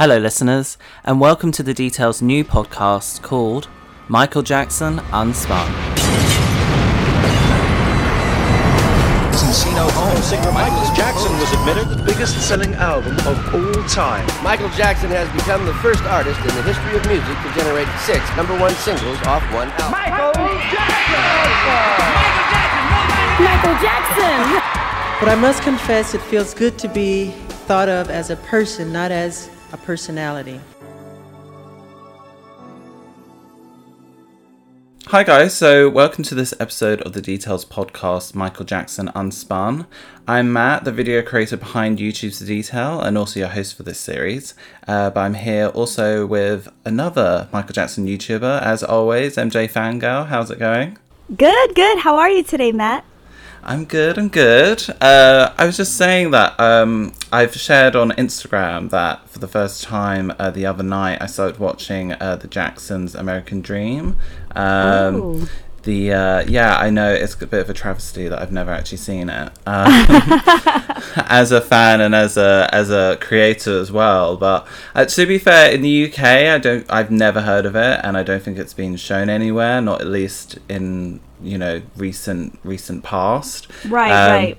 Hello, listeners, and welcome to the Details new podcast called Michael Jackson Unspun. Encino Home singer Michael Jackson was admitted the biggest selling album of all time. Michael Jackson has become the first artist in the history of music to generate six number one singles off one album. Michael Jackson! Michael Jackson! But I must confess, it feels good to be thought of as a person, not as a personality. Hi, guys. So, welcome to this episode of the Details podcast, Michael Jackson Unspun. I'm Matt, the video creator behind YouTube's The Detail, and also your host for this series. Uh, but I'm here also with another Michael Jackson YouTuber, as always, MJ Fangirl. How's it going? Good, good. How are you today, Matt? I'm good. I'm good. Uh, I was just saying that um, I've shared on Instagram that for the first time uh, the other night I started watching uh, the Jacksons' American Dream. Um, Ooh. the uh, yeah, I know it's a bit of a travesty that I've never actually seen it um, as a fan and as a as a creator as well. But uh, to be fair, in the UK, I don't I've never heard of it, and I don't think it's been shown anywhere, not at least in you know recent recent past. Right, Um, right.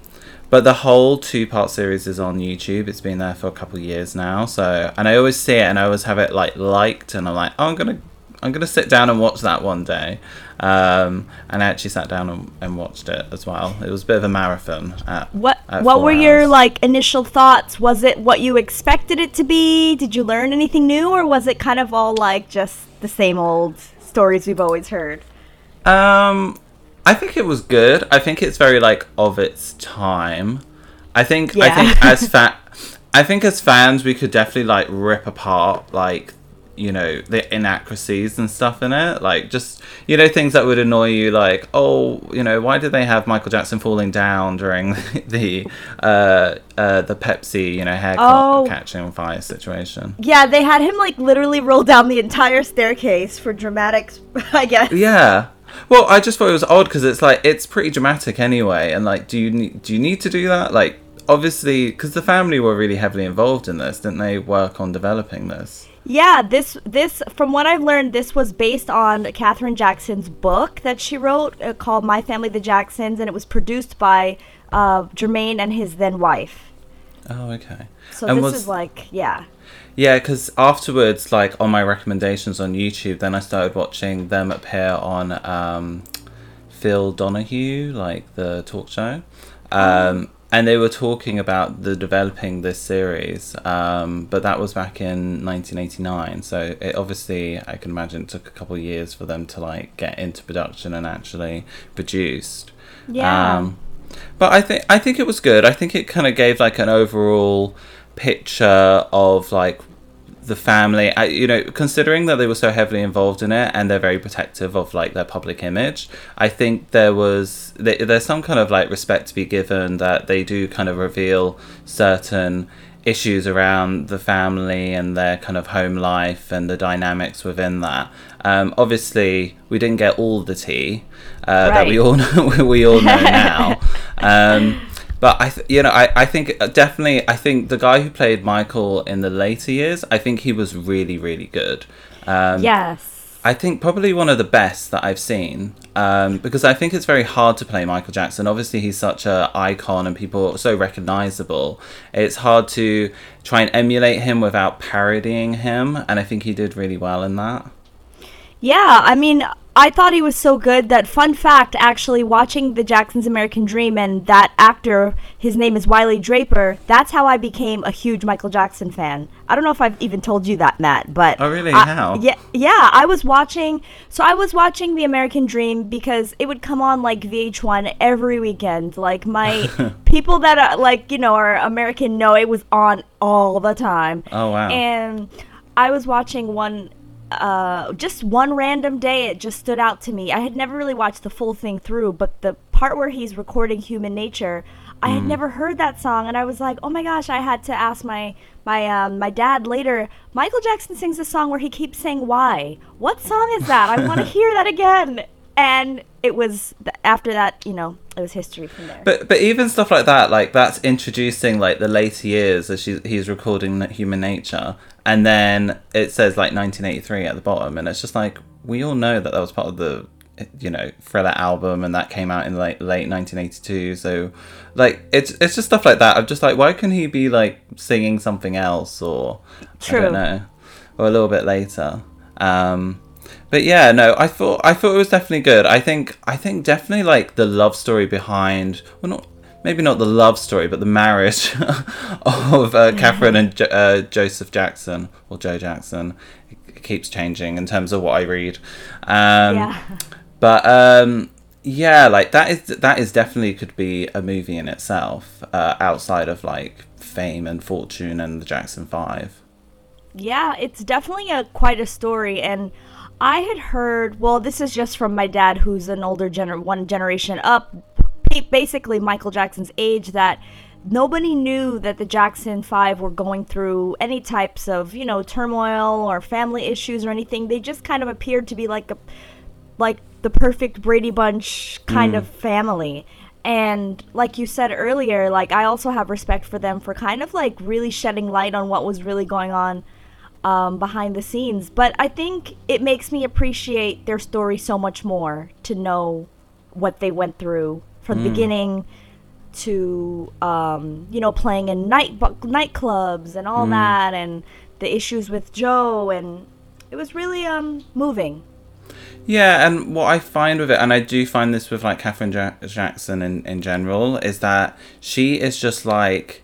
But the whole two part series is on YouTube. It's been there for a couple of years now. So, and I always see it and I always have it like liked, and I'm like, oh, I'm gonna, I'm gonna sit down and watch that one day. Um, and I actually sat down and, and watched it as well. It was a bit of a marathon. At, What at what were your like initial thoughts? Was it what you expected it to be? Did you learn anything new or was it kind of all like just the same old stories we've always heard? Um, I think it was good. I think it's very like of its time. I think I think as fa- I think as fans we could definitely like rip apart like you know the inaccuracies and stuff in it like just you know things that would annoy you like oh you know why did they have michael jackson falling down during the uh uh the pepsi you know hair Oh. catching on fire situation Yeah, they had him like literally roll down the entire staircase for dramatics, I guess. Yeah. Well, I just thought it was odd because it's like it's pretty dramatic anyway, and like, do you need do you need to do that? Like, obviously, because the family were really heavily involved in this, didn't they? Work on developing this. Yeah, this this from what I've learned, this was based on Katherine Jackson's book that she wrote uh, called My Family the Jacksons, and it was produced by uh, Jermaine and his then wife. Oh, okay. So And this was- is like, yeah. Yeah, because afterwards, like on my recommendations on YouTube, then I started watching them appear on um, Phil Donahue, like the talk show. Um, and they were talking about the developing this series, um, but that was back in 1989. So it obviously, I can imagine, it took a couple of years for them to like get into production and actually produced. Yeah. Um, but I think I think it was good. I think it kind of gave like an overall picture of like the family. I, you know, considering that they were so heavily involved in it and they're very protective of like their public image. I think there was there, there's some kind of like respect to be given that they do kind of reveal certain issues around the family and their kind of home life and the dynamics within that. Um, obviously, we didn't get all the tea uh, that we all know, we all know now. Um, but I, th- you know, I, I think uh, definitely, I think the guy who played Michael in the later years, I think he was really, really good. Um, yes. I think probably one of the best that I've seen um, because I think it's very hard to play Michael Jackson. Obviously, he's such an icon and people are so recognizable. It's hard to try and emulate him without parodying him, and I think he did really well in that. Yeah, I mean, I thought he was so good that fun fact actually watching the Jacksons American Dream and that actor, his name is Wylie Draper, that's how I became a huge Michael Jackson fan. I don't know if I've even told you that, Matt, but Oh, really? I- How? Yeah, yeah, I was watching so I was watching The American Dream because it would come on like VH1 every weekend. Like my people that are like, you know, are American know it was on all the time. Oh, wow. And I was watching one uh, just one random day it just stood out to me. I had never really watched the full thing through, but the part where he's recording Human Nature, I Mm. had never heard that song, and I was like, oh my gosh! I had to ask my my um, my dad later. Michael Jackson sings a song where he keeps saying "Why." What song is that? I want to hear that again. And it was th- after that, you know, it was history from there. But but even stuff like that, like that's introducing like the later years as she, he's recording Human Nature, and then it says like 1983 at the bottom, and it's just like we all know that that was part of the you know thriller album and that came out in late late 1982 so like it's it's just stuff like that. I'm just like why can he be like singing something else or i don't know or a little bit later? Um but yeah no i thought i thought it was definitely good. I think i think definitely like the love story behind well not maybe not the love story but the marriage of uh, katherine and jo- uh, joseph jackson or joe jackson it keeps changing in terms of what i read um yeah. but um yeah like that is that is definitely could be a movie in itself uh, outside of like fame and fortune and the jackson five Yeah, it's definitely a quite a story, and I had heard. Well, this is just from my dad, who's an older gener- one generation up, basically Michael Jackson's age. That nobody knew that the Jackson Five were going through any types of you know turmoil or family issues or anything. They just kind of appeared to be like a like the perfect Brady Bunch kind of family. And like you said earlier, like I also have respect for them for kind of like really shedding light on what was really going on um, behind the scenes. But I think it makes me appreciate their story so much more to know what they went through from the beginning to um, you know playing in night bu- nightclubs and all that, and the issues with Joe, and it was really um, moving. Yeah, and what I find with it, and I do find this with like Katherine ja- Jackson in, in general, is that she is just like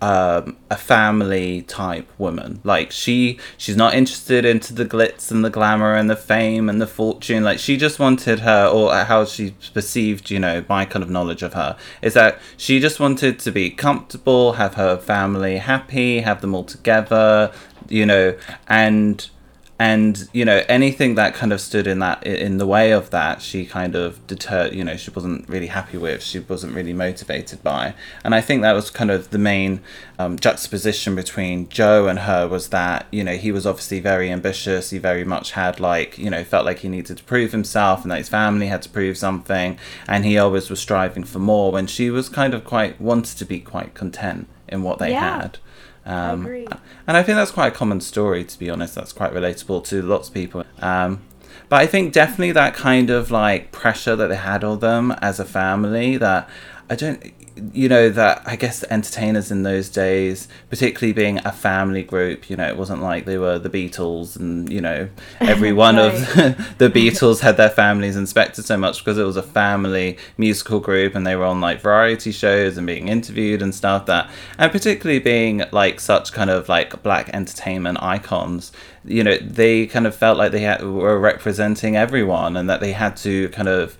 um, a family type woman. Like she she's not interested into the glitz and the glamour and the fame and the fortune. Like she just wanted her, or how she perceived, you know, my kind of knowledge of her is that she just wanted to be comfortable, have her family happy, have them all together, you know, and and you know anything that kind of stood in that in the way of that she kind of deterred you know she wasn't really happy with she wasn't really motivated by. And i think that was kind of the main um, juxtaposition between joe and her was that you know he was obviously very ambitious he very much had like you know felt like he needed to prove himself and that his family had to prove something. And he always was striving for more when she was kind of quite wanted to be quite content in what they Yeah. had um, agree. and I think that's quite a common story, to be honest. That's quite relatable to lots of people. Um, but I think definitely that kind of like pressure that they had on them as a family that I don't, you know, that I guess entertainers in those days, particularly being a family group, you know, it wasn't like they were the Beatles and, you know, every one of the Beatles had their families inspected so much because it was a family musical group and they were on like variety shows and being interviewed and stuff that, and particularly being like such kind of like black entertainment icons, you know, they kind of felt like they had, were representing everyone and that they had to kind of,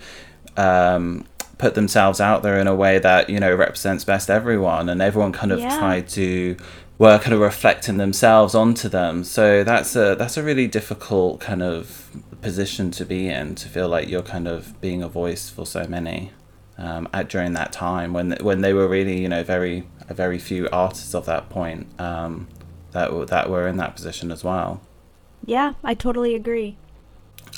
um, put themselves out there in a way that you know represents best everyone. And everyone kind of Yeah. tried to were kind of reflecting themselves onto them. So that's a that's a really difficult kind of position to be in to feel like you're kind of being a voice for so many um, at during that time when when they were really you know very a very few artists of that point um, that that were in that position as well Yeah, I totally agree.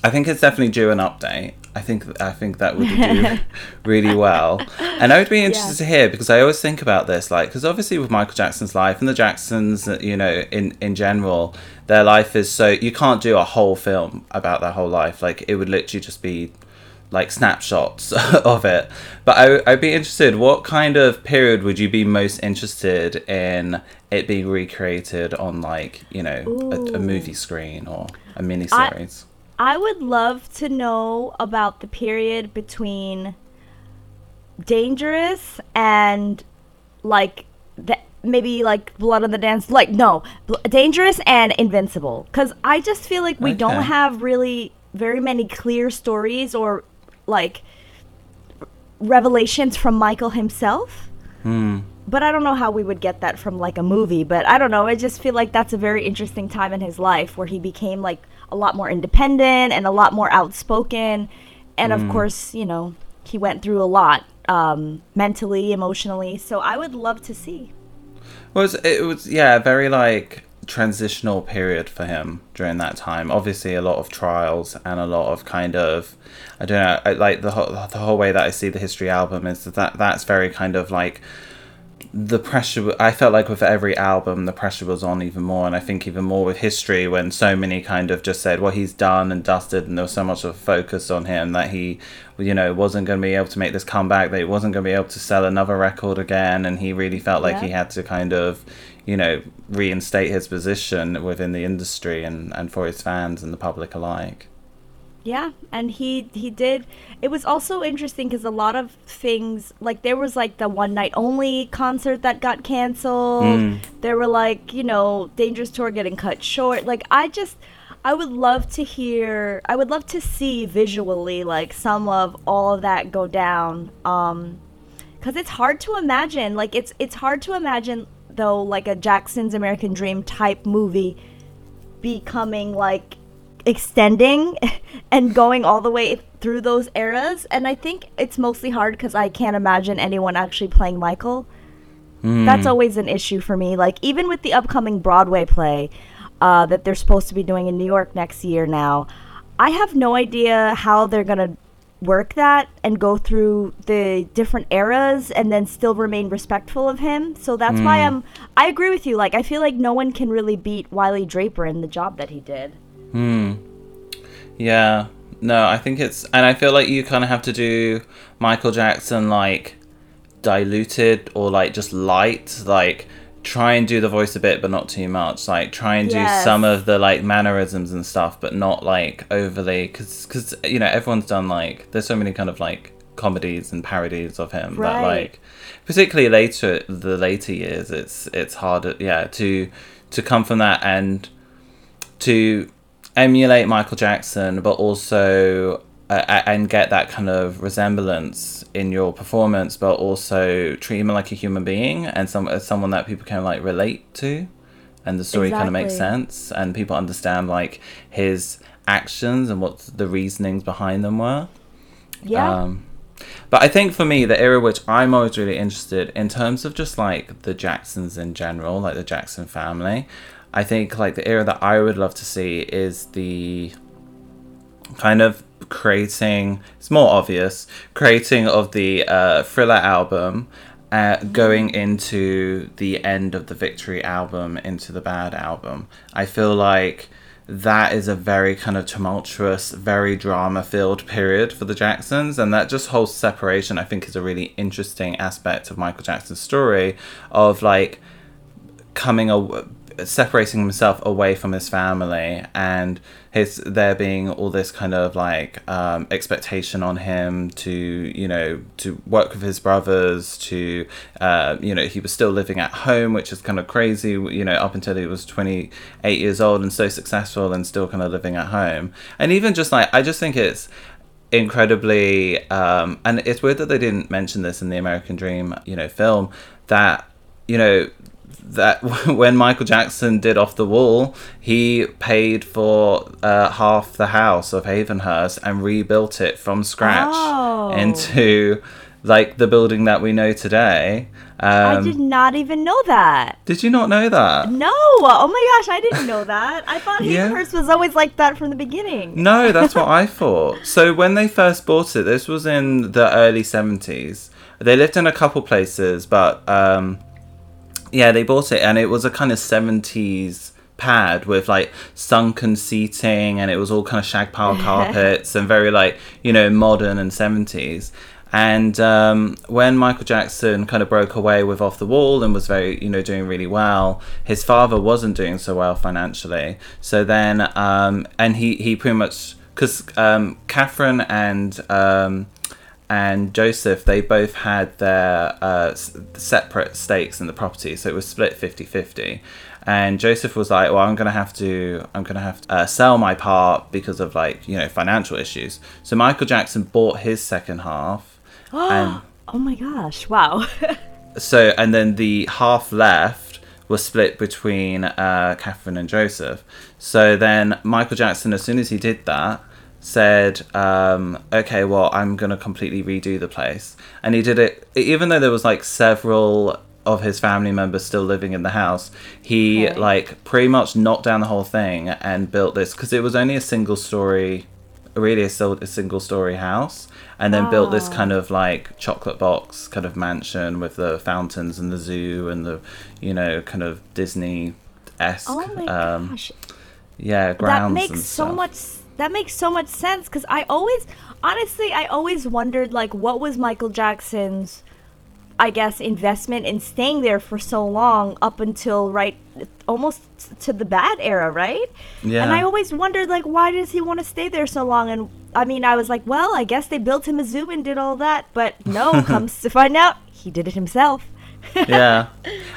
I think it's definitely due an update. I think I think that would do really well, and I would be interested to hear because I always think about this, like because obviously with Michael Jackson's life and the Jacksons, uh, you know, in in general, their life is so you can't do a whole film about their whole life. Like it would literally just be like snapshots of it. But I, I'd be interested. What kind of period would you be most interested in it being recreated on, like you know, a, a movie screen or a mini series? I would love to know about the period between Dangerous and like the maybe like Blood on the Dance like no, Bl- Dangerous and Invincible cuz I just feel like we don't have really very many clear stories or like revelations from Michael himself. Hmm. But I don't know how we would get that from like a movie. But I don't know. I just feel like that's a very interesting time in his life where he became like a lot more independent and a lot more outspoken. And of course, you know, he went through a lot um, mentally, emotionally. So I would love to see. Well, it was, it was yeah, very like transitional period for him during that time. Obviously, a lot of trials and a lot of kind of I don't know, I, like the whole the whole way that I see the history album is that that's very kind of like the pressure i felt like with every album the pressure was on even more and i think even more with history when so many kind of just said well he's done and dusted and there was so much of a focus on him that he you know wasn't going to be able to make this comeback that he wasn't going to be able to sell another record again and he really felt like Yeah. he had to kind of you know reinstate his position within the industry and and for his fans and the public alike Yeah, and he he did. It was also interesting because a lot of things like there was like the one night only concert that got canceled. Mm. There were like you know Dangerous Tour getting cut short. Like I just I would love to hear. I would love to see visually like some of all of that go down. Um, because it's hard to imagine. Like it's it's hard to imagine though like a Jackson's American Dream type movie becoming like extending and going all the way through those eras. And i think it's mostly hard because i can't imagine anyone actually playing michael. That's always an issue for me. Like even with the upcoming broadway play uh, that they're supposed to be doing in new york next year now i have no idea how they're gonna work that and go through the different eras and then still remain respectful of him. So that's why i'm i agree with you. Like i feel like no one can really beat wylie draper in the job that he did Hmm. Yeah. No, I think it's and I feel like you kind of have to do Michael Jackson like diluted or like just light, like try and do the voice a bit but not too much. Like try and do Yes. some of the like mannerisms and stuff but not like overly cuz cuz you know everyone's done like there's so many kind of like comedies and parodies of him that Right. like particularly later the later years it's it's harder yeah to to come from that and to emulate Michael Jackson, but also uh, and get that kind of resemblance in your performance, but also treat him like a human being and some as someone that people can like relate to, and the story kind of makes sense and people understand like his actions and what the reasonings behind them were. yeah. Um, but I think for me, the era which I'm always really interested in terms of just like the Jacksons in general, like the Jackson family, I think like the era that I would love to see is the kind of creating, it's more obvious, creating of the uh, Thriller album. Uh, going into the end of the Victory album, into the Bad album, I feel like that is a very kind of tumultuous, very drama filled period for the Jacksons. And that just whole separation, I think, is a really interesting aspect of Michael Jackson's story of like coming a separating himself away from his family and his there being all this kind of like um, expectation on him to you know to work with his brothers to uh, you know he was still living at home which is kind of crazy you know up until he was 28 years old and so successful and still kind of living at home. And even just like i just think it's incredibly um and it's weird that they didn't mention this in the american dream you know film that you know that when Michael Jackson did Off the Wall, he paid for uh, half the house of Havenhurst and rebuilt it from scratch Oh. into like the building that we know today. i Um, did not even know that did you not know that? no oh my gosh i didn't know that i thought Yeah. Havenhurst was always like that from the beginning No, that's what I thought. So when they first bought it, this was in the early seventies. They lived in a couple places, but um, yeah, they bought it, and it was a kind of seventies pad with like sunken seating, and it was all kind of shag pile carpets and very like you know modern and seventies. And um, when Michael Jackson kind of broke away with Off the Wall and was very, you know, doing really well, his father wasn't doing so well financially. So then, um, and he he pretty much because um, Katherine and um, and Joseph, they both had their uh, separate stakes in the property, so it was split 50-50. And Joseph was like, "Well, I'm gonna have to, I'm gonna have to uh, sell my part because of like, you know, financial issues." So Michael Jackson bought his second half, and oh my gosh wow so and then the half left was split between uh, Katherine and Joseph. So then Michael Jackson, as soon as he did that, said, um, "Okay, well, I'm gonna completely redo the place," and he did it. Even though there was like several of his family members still living in the house, he Okay. like pretty much knocked down the whole thing and built this because it was only a single story really a, a single story house, and then built this kind of like chocolate box kind of mansion with the fountains and the zoo and the you know kind of Disney esque Oh my um, gosh. yeah grounds that makes so much that makes so much sense because i always honestly i always wondered like what was michael jackson's i guess investment in staying there for so long up until right almost to the bad era right Yeah. and i always wondered like why does he want to stay there so long and i mean i was like well i guess they built him a zoo and did all that but no comes to find out he did it himself yeah.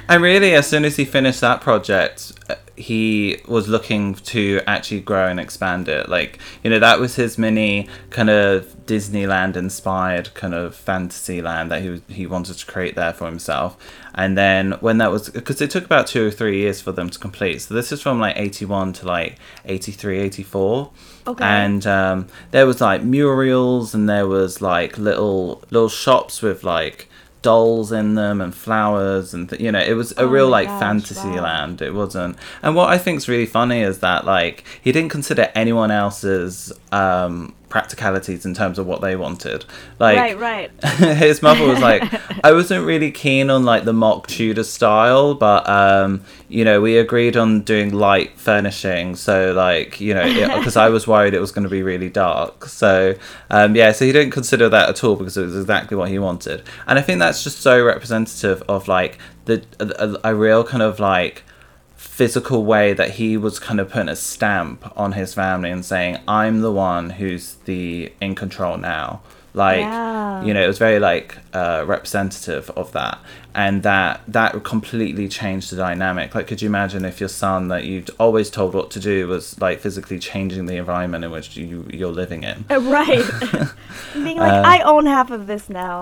And really, as soon as he finished that project, uh, he was looking to actually grow and expand it. Like, you know, that was his mini kind of Disneyland inspired kind of fantasy land that he, was, he wanted to create there for himself. And then when that was, because it took about two or three years for them to complete. So this is from like 81 to like 83, 84. Okay. And um, there was like murals and there was like little little shops with like dolls in them and flowers and th- you know it was a Oh real like gosh, fantasy wow. land it wasn't and what i think's really funny is that like he didn't consider anyone else's um practicalities in terms of what they wanted. Like right right. his mother was like i wasn't really keen on like the mock tudor style but um you know we agreed on doing light furnishing so like you know because i was worried it was going to be really dark. So um yeah so he didn't consider that at all because it was exactly what he wanted. And i think that's just so representative of like the a, a real kind of like physical way that he was kind of putting a stamp on his family and saying i'm the one who's the in control now. Like Yeah. you know it was very like uh, representative of that. And that that completely changed the dynamic. Like could you imagine if your son that you'd always told what to do was like physically changing the environment in which you you're living in? Uh, right. Being like Uh, i own half of this now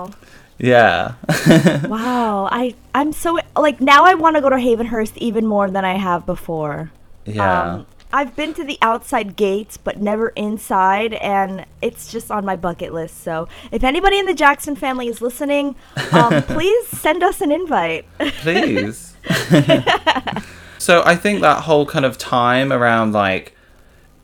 yeah Wow, I I'm so like now I want to go to Havenhurst even more than I have before. yeah Um, I've been to the outside gates, but never inside, and it's just on my bucket list. So if anybody in the Jackson family is listening, um, please send us an invite. please. so I think that whole kind of time around like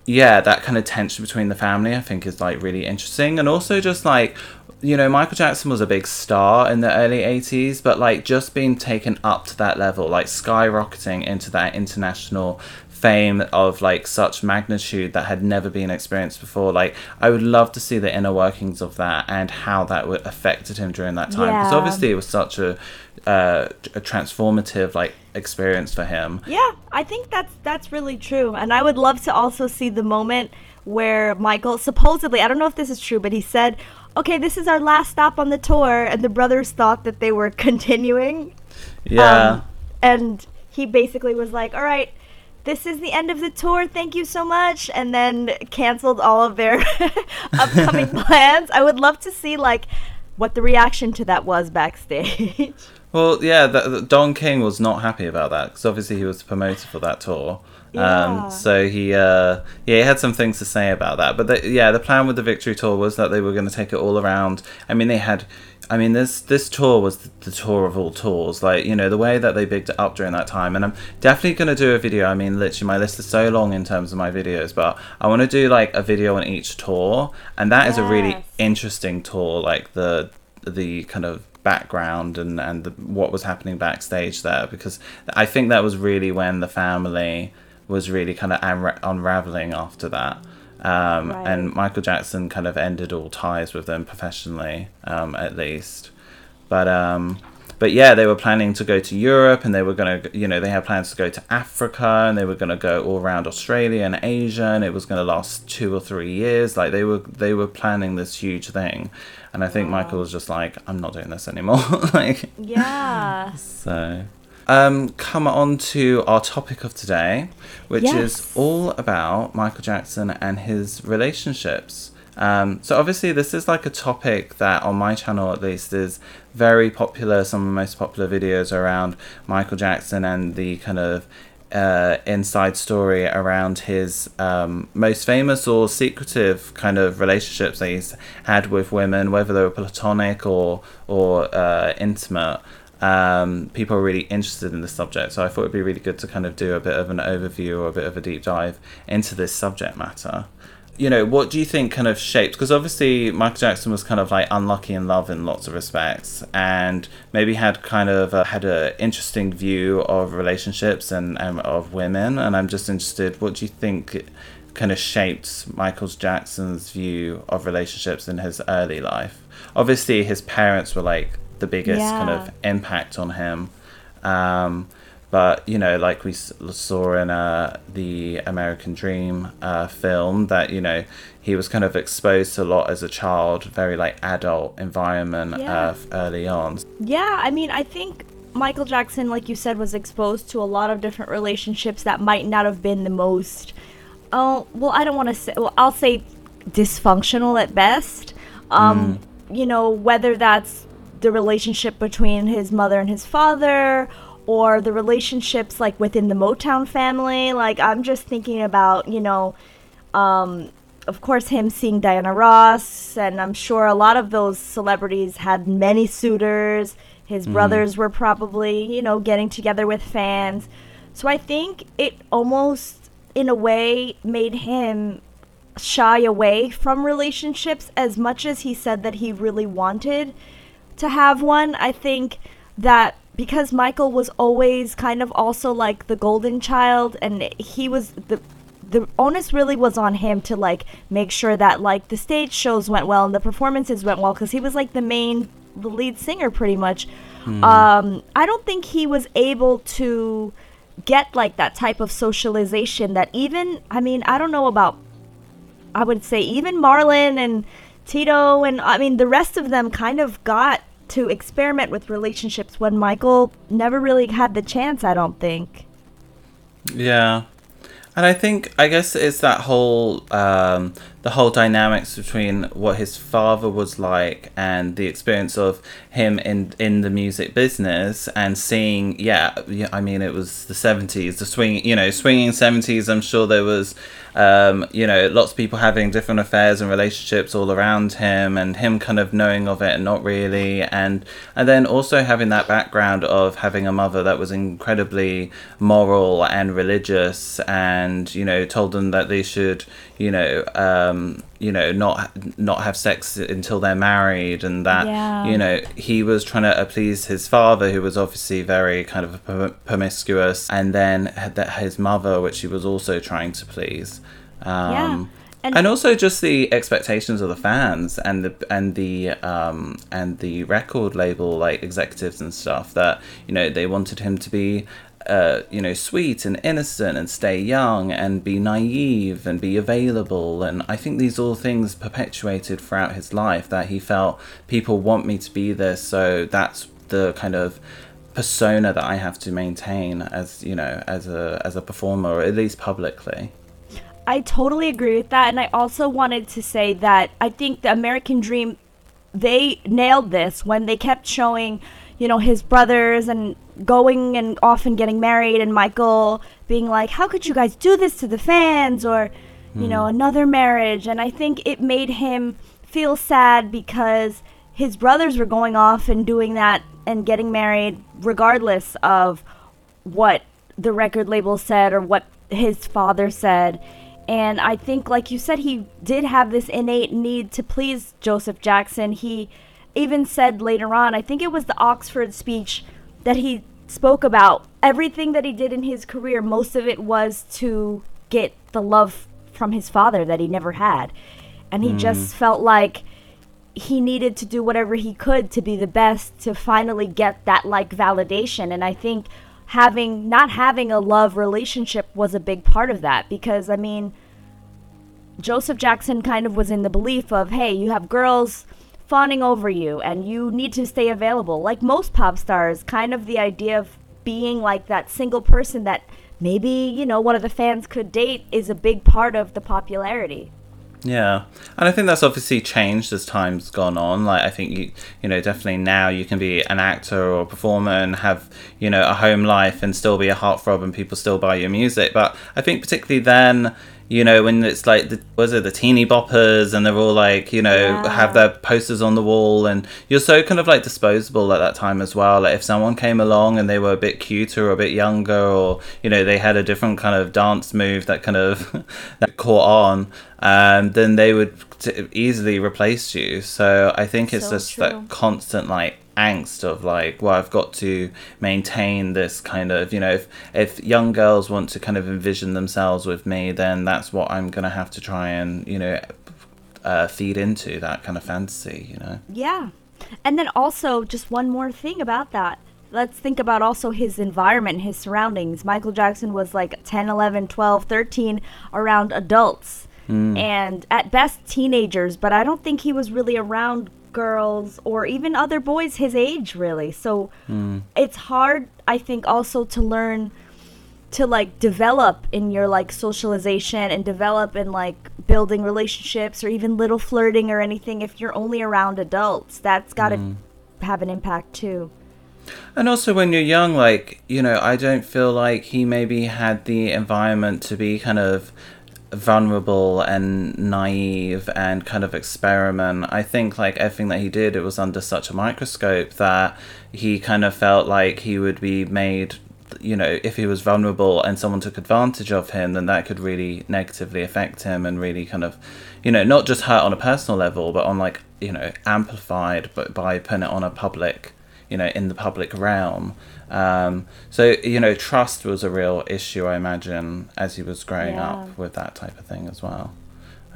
yeah, that kind of tension between the family I think is like really interesting and also just like you know, Michael Jackson was a big star in the early 80s, but like just being taken up to that level, like skyrocketing into that international fame of like such magnitude that had never been experienced before. Like, I would love to see the inner workings of that and how that would affected him during that time. Because Yeah. obviously it was such a, uh, a transformative like experience for him. Yeah, I think that's that's really true, and I would love to also see the moment where Michael supposedly I don't know if this is true, but he said, "Okay, this is our last stop on the tour," and the brothers thought that they were continuing. Yeah. Um, and he basically was like, "All right, this is the end of the tour. Thank you so much," and then canceled all of their upcoming plans. I would love to see like what the reaction to that was backstage. Well, yeah, the, the- Don King was not happy about that because obviously he was the promoter for that tour. Yeah. Um, so he, uh, yeah, he had some things to say about that. But the, yeah, the plan with the Victory Tour was that they were going to take it all around. I mean, they had, I mean, this this tour was the, the tour of all tours. Like you know, the way that they bigged it up during that time. And I'm definitely going to do a video. I mean, literally, my list is so long in terms of my videos, but I want to do like a video on each tour, and that is a really interesting tour. Like the the kind of background and and the, what was happening backstage there because I think that was really when the family was really kind of unra- unraveling after that. Um, Right. And Michael Jackson kind of ended all ties with them professionally, um, at least. But um, but yeah, they were planning to go to Europe, and they were gonna, you know, they had plans to go to Africa, and they were gonna go all around Australia and Asia, and it was gonna last two or three years. Like they were, they were planning this huge thing, and I think Michael was just like, I'm not doing this anymore. like yeah. so. Um, come on to our topic of today, which is all about Michael Jackson and his relationships. Um, so obviously this is like a topic that on my channel at least is very popular. Some of the most popular videos around Michael Jackson and the kind of uh, inside story around his um, most famous or secretive kind of relationships that he's had with women, whether they were platonic or or uh, intimate um, people are really interested in the subject. So I thought it'd be really good to kind of do a bit of an overview or a bit of a deep dive into this subject matter. you know, what do you think kind of shaped? Because obviously Michael Jackson was kind of like unlucky in love in lots of respects, and maybe had kind of uh, had an interesting view of relationships and, and of women. And I'm just interested, what do you think kind of shaped Michael Jackson's view of relationships in his early life? Obviously, his parents were like the biggest kind of impact on him. Um, but you know, like we saw in uh, the American Dream uh, film, that you know he was kind of exposed to a lot as a child, very like adult environment Yeah. uh, early on. Yeah, I mean, I think Michael Jackson, like you said, was exposed to a lot of different relationships that might not have been the most. Oh, well, I don't want to say. Well, I'll say dysfunctional at best. Um, You know, whether that's the relationship between his mother and his father, or the relationships like within the Motown family. Like, I'm just thinking about, you know, um, of course, him seeing Diana Ross, and I'm sure a lot of those celebrities had many suitors. His brothers were probably, you know, getting together with fans. So I think it almost, in a way, made him shy away from relationships as much as he said that he really wanted to have one. I think that because Michael was always kind of also like the golden child and he was the the onus really was on him to like make sure that like the stage shows went well and the performances went well because he was like the main the lead singer pretty much um i don't think he was able to get like that type of socialization that even i mean i don't know about I would say even Marlon and Tito and I mean the rest of them kind of got to experiment with relationships when Michael never really had the chance, I don't think. Yeah. And I think I guess it's that whole um, the whole dynamics between what his father was like and the experience of him in in the music business and seeing yeah, yeah I mean it was the 70s the swing you know swinging 70s I'm sure there was um, you know lots of people having different affairs and relationships all around him and him kind of knowing of it and not really and and then also having that background of having a mother that was incredibly moral and religious and you know told them that they should you know um, you know not not have sex until they're married and that Yeah. you know he was trying to please his father who was obviously very kind of promiscuous and then that his mother which he was also trying to please um, Yeah. and, And- also just the expectations of the fans and the and the um and the record label like executives and stuff that you know they wanted him to be uh, you know, sweet and innocent and stay young and be naive and be available. And I think these all things perpetuated throughout his life that he felt people want me to be this. So that's the kind of persona that I have to maintain as, you know, as a, as a performer, or at least publicly. I totally agree with that. And I also wanted to say that I think the American Dream, they nailed this when they kept showing, you know, his brothers and going and often getting married, and Michael being like, How could you guys do this to the fans? Or, you hmm. know, another marriage. And I think it made him feel sad because his brothers were going off and doing that and getting married regardless of what the record label said or what his father said. And I think, like you said, he did have this innate need to please Joseph Jackson. He even said later on, I think it was the Oxford speech, that he spoke about everything that he did in his career. Most of it was to get the love from his father that he never had. And he just mm. felt like he needed to do whatever he could to be the best to finally get that like validation and i think having not having a love relationship was a big part of that because i mean joseph jackson kind of was in the belief of hey you have girls fawning over you and you need to stay available. Like most pop stars kind of the idea of being like that single person that maybe you know one of the fans could date is a big part of the popularity Yeah, and I think that's obviously changed as time's gone on. Like I think you, you know, definitely now you can be an actor or a performer and have you know a home life and still be a heartthrob and people still buy your music. But I think particularly then, you know, when it's like the was it the teeny boppers and they're all like, you know, Yeah. have their posters on the wall and you're so kind of like disposable at that time as well. Like if someone came along and they were a bit cuter or a bit younger or, you know, they had a different kind of dance move that kind of that caught on, um, then they would t- easily replace you. So I think it's So just true. that constant like angst of like well i've got to maintain this kind of you know if if young girls want to kind of envision themselves with me then that's what i'm gonna have to try and you know uh, feed into that kind of fantasy you know Yeah. And then also, just one more thing about that. Let's think about also his environment, his surroundings. Michael Jackson was like 10, 11, 12, 13 around adults and at best teenagers, but I don't think he was really around girls or even other boys his age, really. So hmm. it's hard, I think, also to learn to like develop in your like socialization and develop in like building relationships or even little flirting or anything if you're only around adults. That's got to hmm. have an impact too. And also, when you're young, like, you know, I don't feel like he maybe had the environment to be kind of vulnerable and naive and kind of experiment. I think, like, everything that he did, it was under such a microscope that he kind of felt like he would be made. You know, if he was vulnerable and someone took advantage of him, then that could really negatively affect him and really kind of, you know, not just hurt on a personal level, but on like, you know, amplified but by putting it on a public you know in the public realm um, so you know trust was a real issue i imagine as he was growing Yeah. up with that type of thing as well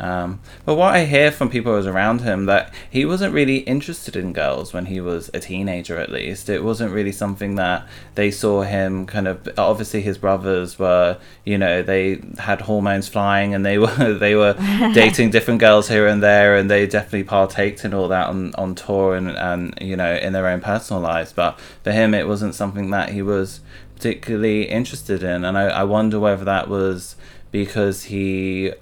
um, but what i hear from people who was around him that he wasn't really interested in girls when he was a teenager at least. It wasn't really something that they saw him kind of obviously his brothers were you know they had hormones flying and they were they were dating different girls here and there and they definitely partaked in all that on, on tour and, and you know in their own personal lives. But for him it wasn't something that he was particularly interested in. And I, I wonder whether that was because he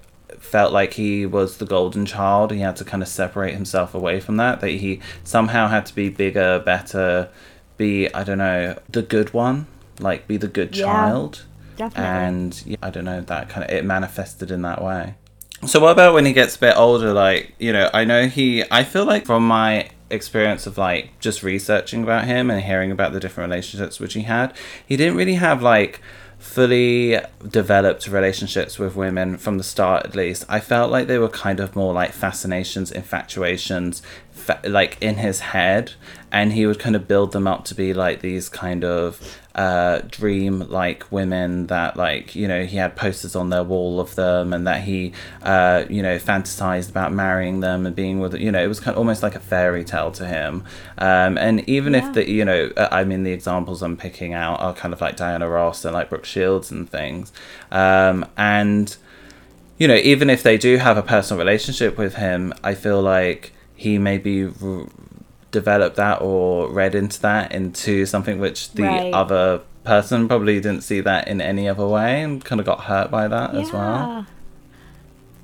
felt like he was the golden child he had to kind of separate himself away from that that he somehow had to be bigger better be i don't know the good one like be the good Yeah. child definitely and yeah, I don't know that kind of it manifested in that way. So what about when he gets a bit older? Like you know, I know he. I feel like from my experience of like just researching about him and hearing about the different relationships which he had, he didn't really have like fully developed relationships with women from the start at least. I felt like they were kind of more like fascinations infatuations fa- like in his head and he would kind of build them up to be like these kind of uh, dream like women that like you know he had posters on their wall of them and that he uh, you know fantasized about marrying them and being with you know it was kind of almost like a fairy tale to him um, and even Yeah. if the you know uh, I mean the examples I'm picking out are kind of like Diana Ross and like Brooke Shields and things um, and you know, even if they do have a personal relationship with him, I feel like he maybe r- developed that or read into that into something which the Right. other person probably didn't see that in any other way and kind of got hurt by that as well.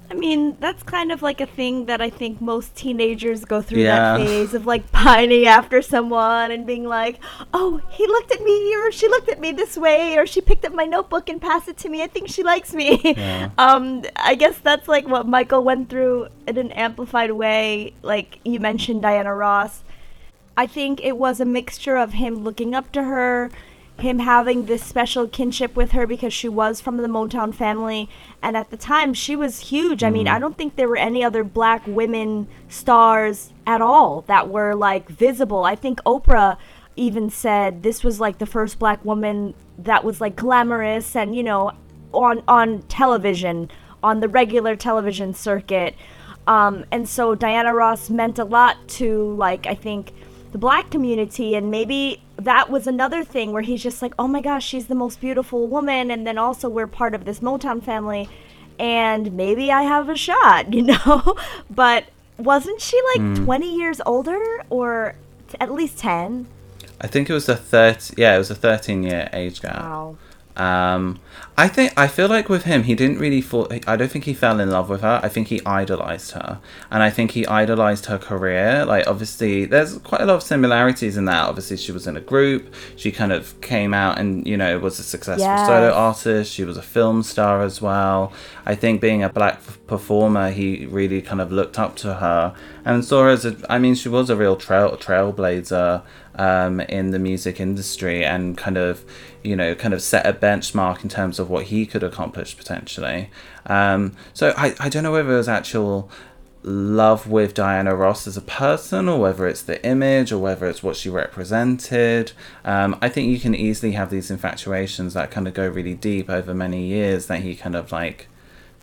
I mean, that's kind of like a thing that I think most teenagers go through Yeah. that phase of like pining after someone and being like, oh, he looked at me or she looked at me this way or she picked up my notebook and passed it to me. I think she likes me. Yeah. um, I guess that's like what Michael went through in an amplified way. Like you mentioned Diana Ross. I think it was a mixture of him looking up to her, him having this special kinship with her because she was from the Motown family, and at the time she was huge. I mean, I don't think there were any other black women stars at all that were like visible. I think Oprah even said this was like the first black woman that was like glamorous and you know on on television on the regular television circuit um, and so Diana Ross meant a lot to like I think the black community and maybe that was another thing where he's just like oh my gosh she's the most beautiful woman and then also we're part of this Motown family and maybe I have a shot you know? But wasn't she like hmm. 20 years older or t- at least 10 I think it was a 30 yeah, it was a 13 year age gap. wow Um, I think I feel like with him, he didn't really fall. I don't think he fell in love with her. I think he idolized her, and I think he idolized her career. Like obviously, there's quite a lot of similarities in that. Obviously, she was in a group. She kind of came out and you know was a successful Yes. solo artist. She was a film star as well. I think being a black performer, he really kind of looked up to her and saw her as a. I mean, she was a real trail trailblazer um, in the music industry and kind of you know kind of set a benchmark in terms of what he could accomplish potentially. Um, so I, I don't know whether it was actual love with Diana Ross as a person or whether it's the image or whether it's what she represented. Um, I think you can easily have these infatuations that kind of go really deep over many years that he kind of like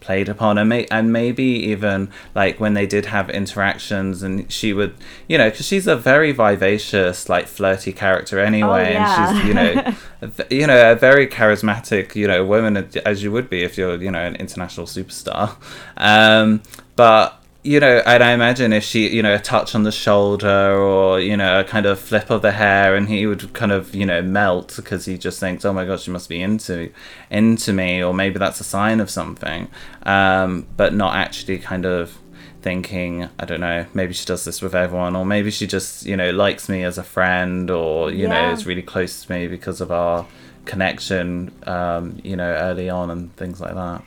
played upon and, may- and maybe even like when they did have interactions and she would you know because she's a very vivacious like flirty character anyway yeah. and she's you know a you know a very charismatic you know woman as you would be if you're you know an international superstar um but you know, and I imagine if she, you know, a touch on the shoulder or, you know, a kind of flip of the hair and he would kind of, you know, melt because he just thinks, oh my God, she must be into, into me, or maybe that's a sign of something. Um, but not actually kind of thinking, I don't know, maybe she does this with everyone, or maybe she just, you know, likes me as a friend or, you know, is really close to me because of our connection, um, you know, early on and things like that.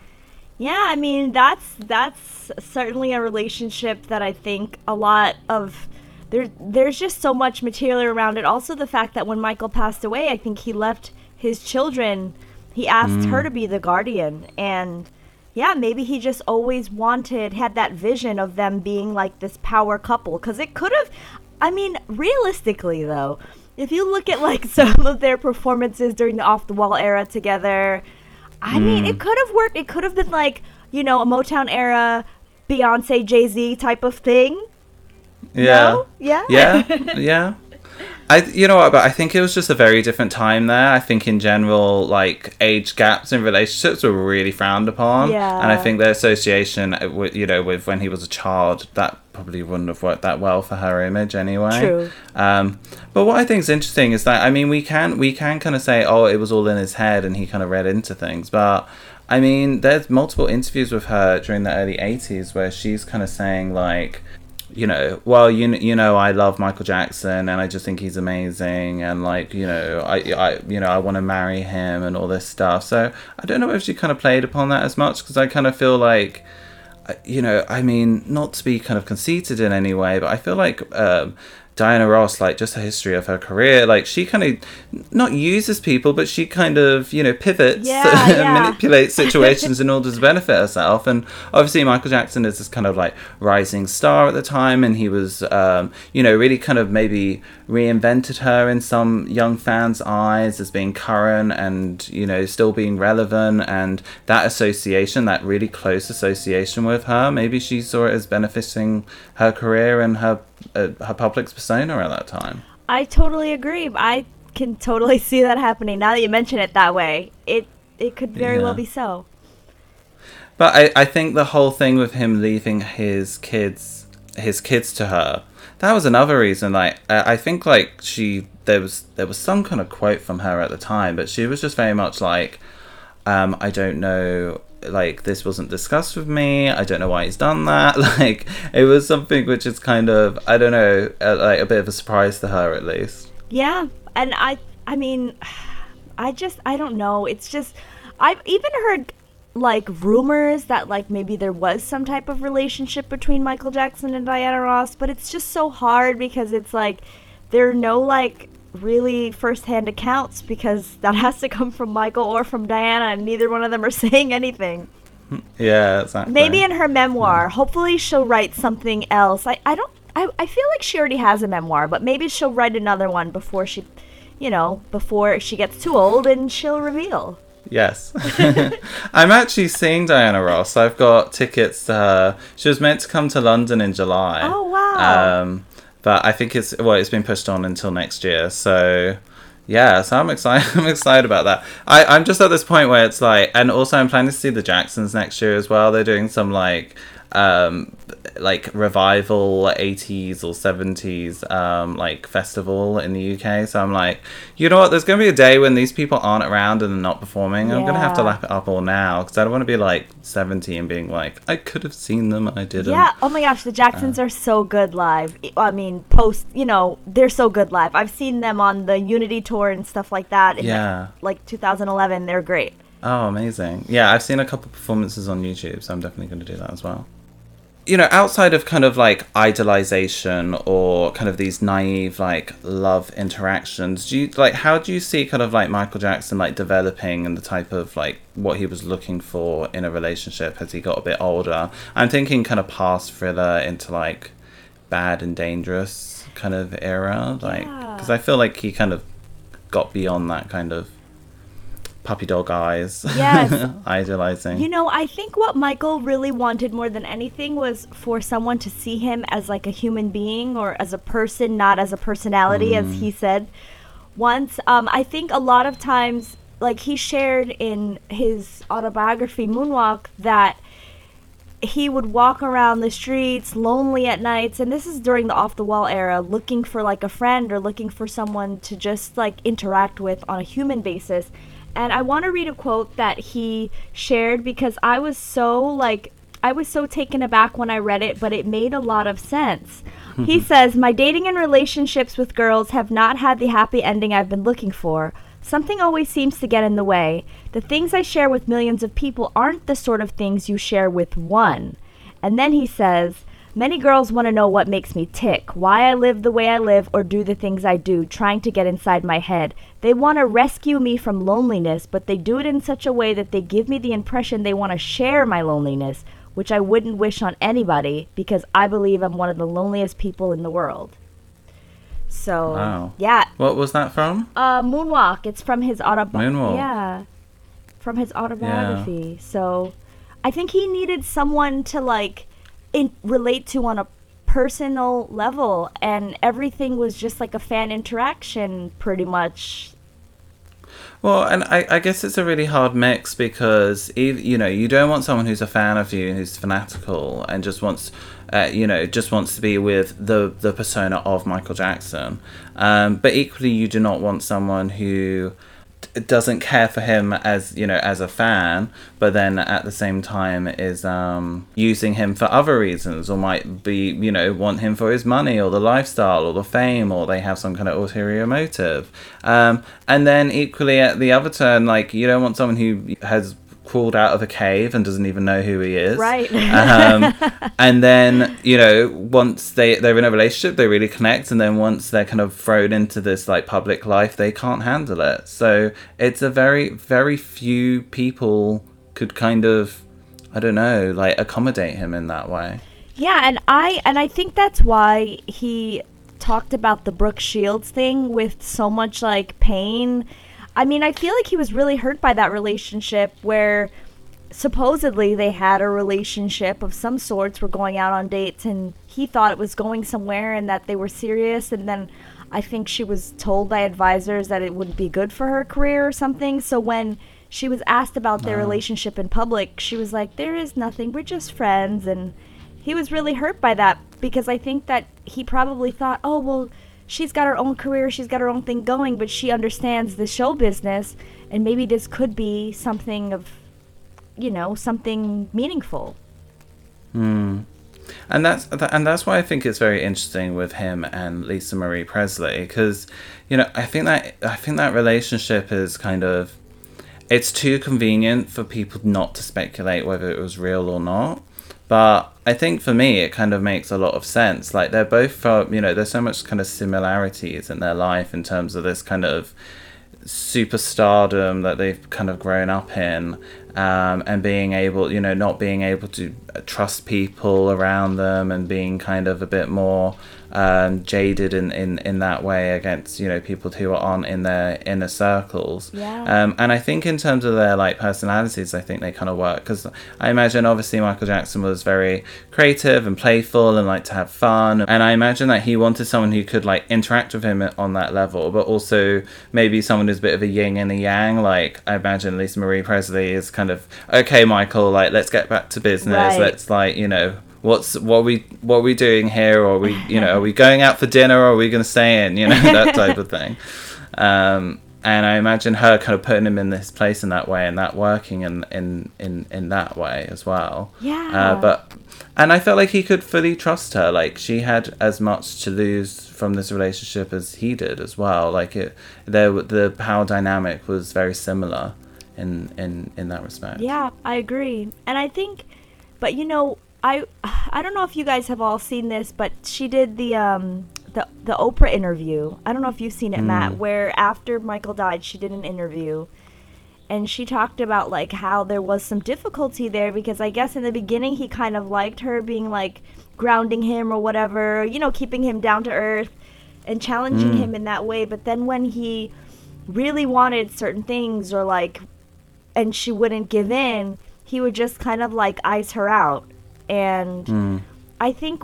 Yeah, I mean that's that's certainly a relationship that I think a lot of there there's just so much material around it. Also the fact that when Michael passed away, I think he left his children. He asked her to mm. be the guardian. And yeah, maybe he just always wanted had that vision of them being like this power couple. Cuz it could have I mean, realistically though, if you look at like some of their performances during the off the wall era together, I mean, it could have worked. It could have been like, you know, a Motown era Beyonce Jay Z type of thing. Yeah. No? Yeah? Yeah. yeah. I, you know what, but I think it was just a very different time there. I think in general, like age gaps in relationships were really frowned upon, Yeah. and I think the association, uh, with, you know, with when he was a child, that probably wouldn't have worked that well for her image anyway. True. Um, but what I think is interesting is that I mean, we can we can kind of say, oh, it was all in his head, and he kind of read into things, but. I mean, there's multiple interviews with her during the early 80s where she's kind of saying, like, you know, well, you you know, I love Michael Jackson and I just think he's amazing and like, you know, I I you know, I want to marry him and all this stuff. So, I don't know if she kind of played upon that as much because I kind of feel like you know, I mean, not to be kind of conceited in any way, but I feel like um, Diana Ross, like just the history of her career, like she kind of not uses people, but she kind of you know pivots Yeah, and yeah. manipulates situations in order to benefit herself. And obviously, Michael Jackson is this kind of like rising star at the time, and he was um, you know really kind of maybe reinvented her in some young fans' eyes as being current and you know still being relevant and that association that really close association with her maybe she saw it as benefiting her career and her uh, her public's persona at that time I totally agree. I can totally see that happening now that you mention it that way. It it could very well be so. But I, I think the whole thing with him leaving his kids his kids to her that was another reason like I I think like she there was there was some kind of quote from her at the time but she was just very much like um I don't know like this wasn't discussed with me. I don't know why he's done that. Like it was something which is kind of I don't know uh, like a bit of a surprise to her at least. Yeah, and I I mean, I just I don't know. It's just I've even heard like rumors that like maybe there was some type of relationship between Michael Jackson and Diana Ross, but it's just so hard because it's like there are no like really first-hand accounts because that has to come from Michael or from Diana and neither one of them are saying anything. yeah exactly Maybe in her memoir. Hopefully she'll write something else. I, I don't I, I feel like she already has a memoir, but maybe she'll write another one before she you know, before she gets too old and she'll reveal. Yes. I'm actually seeing Diana Ross. I've got tickets to her. She was meant to come to London in July. Oh, wow. Um, but I think it's well, it's been pushed on until next year. So yeah, so I'm excited. I'm excited about that. I I'm just at this point where it's like, and also I'm planning to see the Jacksons next year as well. They're doing some like um like revival 80s or 70s um like festival in the UK so I'm like you know what there's going to be a day when these people aren't around and they're not performing I'm going to have to lap it up all now cuz I don't want to be like 70 and being like I could have seen them I didn't Yeah. Oh my gosh, the Jacksons are so good live. I mean, post, you know, they're so good live. I've seen them on the Unity tour and stuff like that. In Yeah. Like 2011, they're great. Oh, amazing. Yeah, I've seen a couple performances on YouTube, so I'm definitely going to do that as well. You know, outside of kind of like idolization or kind of these naive like love interactions, do you like how do you see kind of like Michael Jackson like developing and the type of like what he was looking for in a relationship as he got a bit older? I'm thinking kind of past thriller into like bad and dangerous kind of era, like because I feel like he kind of got beyond that kind of puppy dog eyes. Yes. idolizing. You know, I think what Michael really wanted more than anything was for someone to see him as like a human being or as a person, not as a personality, as he said once. Um, I think a lot of times, like he shared in his autobiography, Moonwalk, that he would walk around the streets lonely at nights and this is during the off the wall era looking for like a friend or looking for someone to just like interact with on a human basis and i want to read a quote that he shared because i was so like i was so taken aback when i read it but it made a lot of sense he says my dating and relationships with girls have not had the happy ending i've been looking for Something always seems to get in the way. The things I share with millions of people aren't the sort of things you share with one. And then he says, Many girls want to know what makes me tick, why I live the way I live or do the things I do, trying to get inside my head. They want to rescue me from loneliness, but they do it in such a way that they give me the impression they want to share my loneliness, which I wouldn't wish on anybody because I believe I'm one of the loneliest people in the world. So, Wow. yeah, What was that from? uh, Moonwalk. It's from his autobiography. Moonwalk. Yeah, from his autobiography. So, I think he needed someone to like in- relate to on a personal level, and everything was just like a fan interaction, pretty much. Well, and I, I guess it's a really hard mix because you know you don't want someone who's a fan of you and who's fanatical and just wants, uh, you know, just wants to be with the the persona of Michael Jackson, um, but equally you do not want someone who doesn't care for him as you know as a fan, but then at the same time is um, using him for other reasons or might be you know want him for his money or the lifestyle or the fame or they have some kind of ulterior motive. Um, and then equally at the other turn, like you don't want someone who has crawled out of a cave and doesn't even know who he is Right. um, and then you know once they they're in a relationship they really connect and then once they're kind of thrown into this like public life they can't handle it so it's a very very few people could kind of i don't know like accommodate him in that way Yeah, and I and I think that's why he talked about the Brooke Shields thing with so much like pain. I mean, I feel like he was really hurt by that relationship where supposedly they had a relationship of some sorts, were going out on dates and he thought it was going somewhere and that they were serious. And then I think she was told by advisors that it wouldn't be good for her career or something. So when she was asked about their uh-huh. relationship in public, she was like, There is nothing, we're just friends. And he was really hurt by that because I think that he probably thought, oh, well, she's got her own career, she's got her own thing going, but she understands the show business, and maybe this could be something of, you know, something meaningful. Hmm. and that's th- and that's why I think it's very interesting with him and Lisa Marie Presley because you know I think that I think that relationship is kind of it's too convenient for people not to speculate whether it was real or not. But I think for me, it kind of makes a lot of sense. Like they're both from, you know, there's so much kind of similarities in their life in terms of this kind of superstardom that they've kind of grown up in, um, and being able, you know, not being able to trust people around them and being kind of a bit more um, jaded in, in, in that way against you know people who aren't in their inner circles. Yeah. Um, and I think in terms of their like personalities, I think they kind of work because I imagine obviously Michael Jackson was very creative and playful and liked to have fun, and I imagine that he wanted someone who could like interact with him on that level, but also maybe someone who's a bit of a yin and a yang. Like I imagine Lisa Marie Presley is kind of okay, Michael, like let's get back to business. Right. Let's like you know what's what we what are we doing here? Or are we you know are we going out for dinner? Or are we going to stay in? You know that type of thing. Um and I imagine her kind of putting him in this place in that way and that working in in in, in that way as well. Yeah. uh, but and I felt like he could fully trust her. Like she had as much to lose from this relationship as he did as well. Like it there the power dynamic was very similar in in in that respect. Yeah, I agree. And I think but you know, I I don't know if you guys have all seen this, but she did the um the the Oprah interview. I don't know if you've seen it, Matt, where after Michael died, she did an interview and she talked about like how there was some difficulty there because I guess in the beginning he kind of liked her being like grounding him or whatever, you know, keeping him down to earth and challenging him in that way, but then when he really wanted certain things or like and she wouldn't give in, he would just kind of like ice her out. And hmm. I think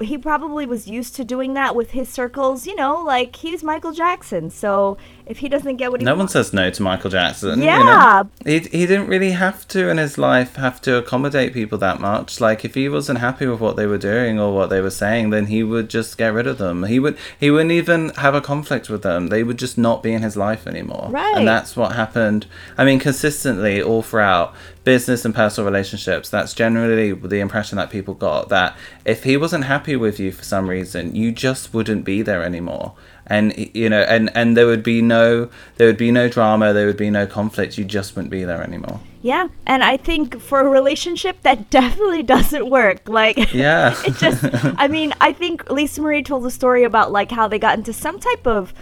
he probably was used to doing that with his circles, you know, like he's Michael Jackson. So if he doesn't get what he wants, No one says no to Michael Jackson. Yeah. You know? He, he didn't really have to in his life have to accommodate people that much. Like if he wasn't happy with what they were doing or what they were saying, then he would just get rid of them. He would he wouldn't even have a conflict with them. They would just not be in his life anymore. Right. And that's what happened. I mean, consistently all throughout business and personal relationships, that's generally the impression that people got that if he wasn't happy with you for some reason, you just wouldn't be there anymore. And you know, and and there would be no there would be no drama, there would be no conflict. You just wouldn't be there anymore. yeah. And I think for a relationship that definitely doesn't work. Like Yeah. it just I mean, I think Lisa Marie told a story about like how they got into some type of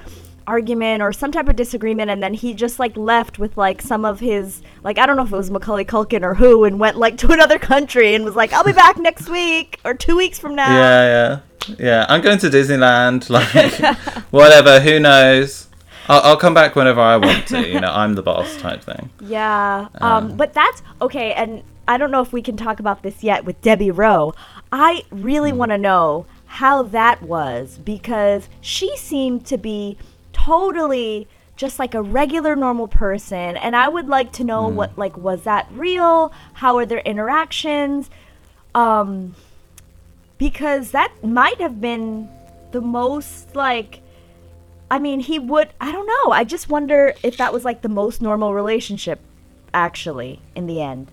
argument or some type of disagreement and then he just like left with like some of his like I don't know if it was Macaulay Culkin or who and went like to another country and was like I'll be back next week or 2 weeks from now. Yeah, yeah, yeah. I'm going to Disneyland. Like, whatever. Who knows? I'll, I'll come back whenever I want to. You know, I'm the boss type thing. Yeah. Um, but that's okay. And I don't know if we can talk about this yet with Debbie Rowe. I really want to know how that was because she seemed to be totally just like a regular normal person and i would like to know what like was that real how are their interactions um because that might have been the most like I mean, he would. I don't know. I just wonder if that was like the most normal relationship, actually, in the end.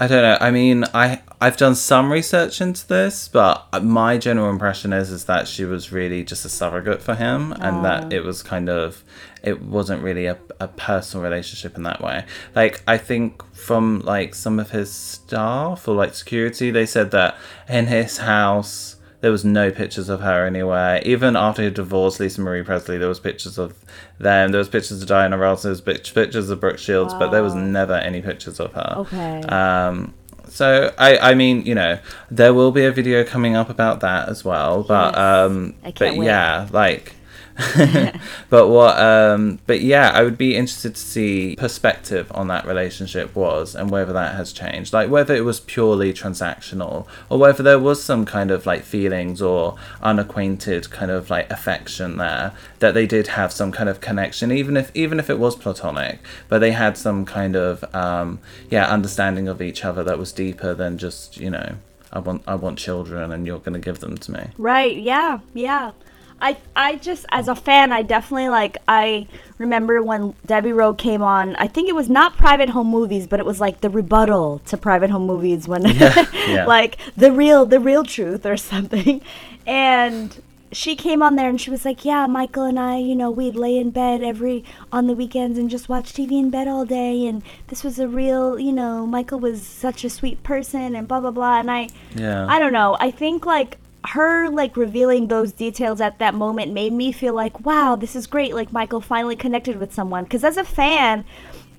I don't know. I mean, I I've done some research into this, but my general impression is is that she was really just a surrogate for him, and that it was kind of it wasn't really a, a personal relationship in that way. Like I think from like some of his staff or like security, they said that in his house there was no pictures of her anywhere. Even after he divorced Lisa Marie Presley, there was pictures of them. There was pictures of Diana Ross. There was pictures of Brooke Shields, but there was never any pictures of her. Okay. Um, so I, I mean, you know, there will be a video coming up about that as well. But Yes. um, I can't but wait. yeah, like. but what um but yeah i would be interested to see perspective on that relationship was and whether that has changed like whether it was purely transactional or whether there was some kind of like feelings or unacquainted kind of like affection there that they did have some kind of connection even if even if it was platonic but they had some kind of um yeah understanding of each other that was deeper than just you know i want i want children and you're going to give them to me Right. Yeah. Yeah. I I just as a fan, I definitely like. I remember when Debbie Rowe came on. I think it was not Private Home Movies, but it was like the rebuttal to Private Home Movies when, yeah. like the real the real truth or something, and. She came on there and she was like, "Yeah, Michael and I, you know, we'd lay in bed every on the weekends and just watch TV in bed all day. And this was a real, you know, Michael was such a sweet person and blah blah blah." And I, yeah I don't know. I think like her like revealing those details at that moment made me feel like, wow, this is great. Like Michael finally connected with someone. Because as a fan,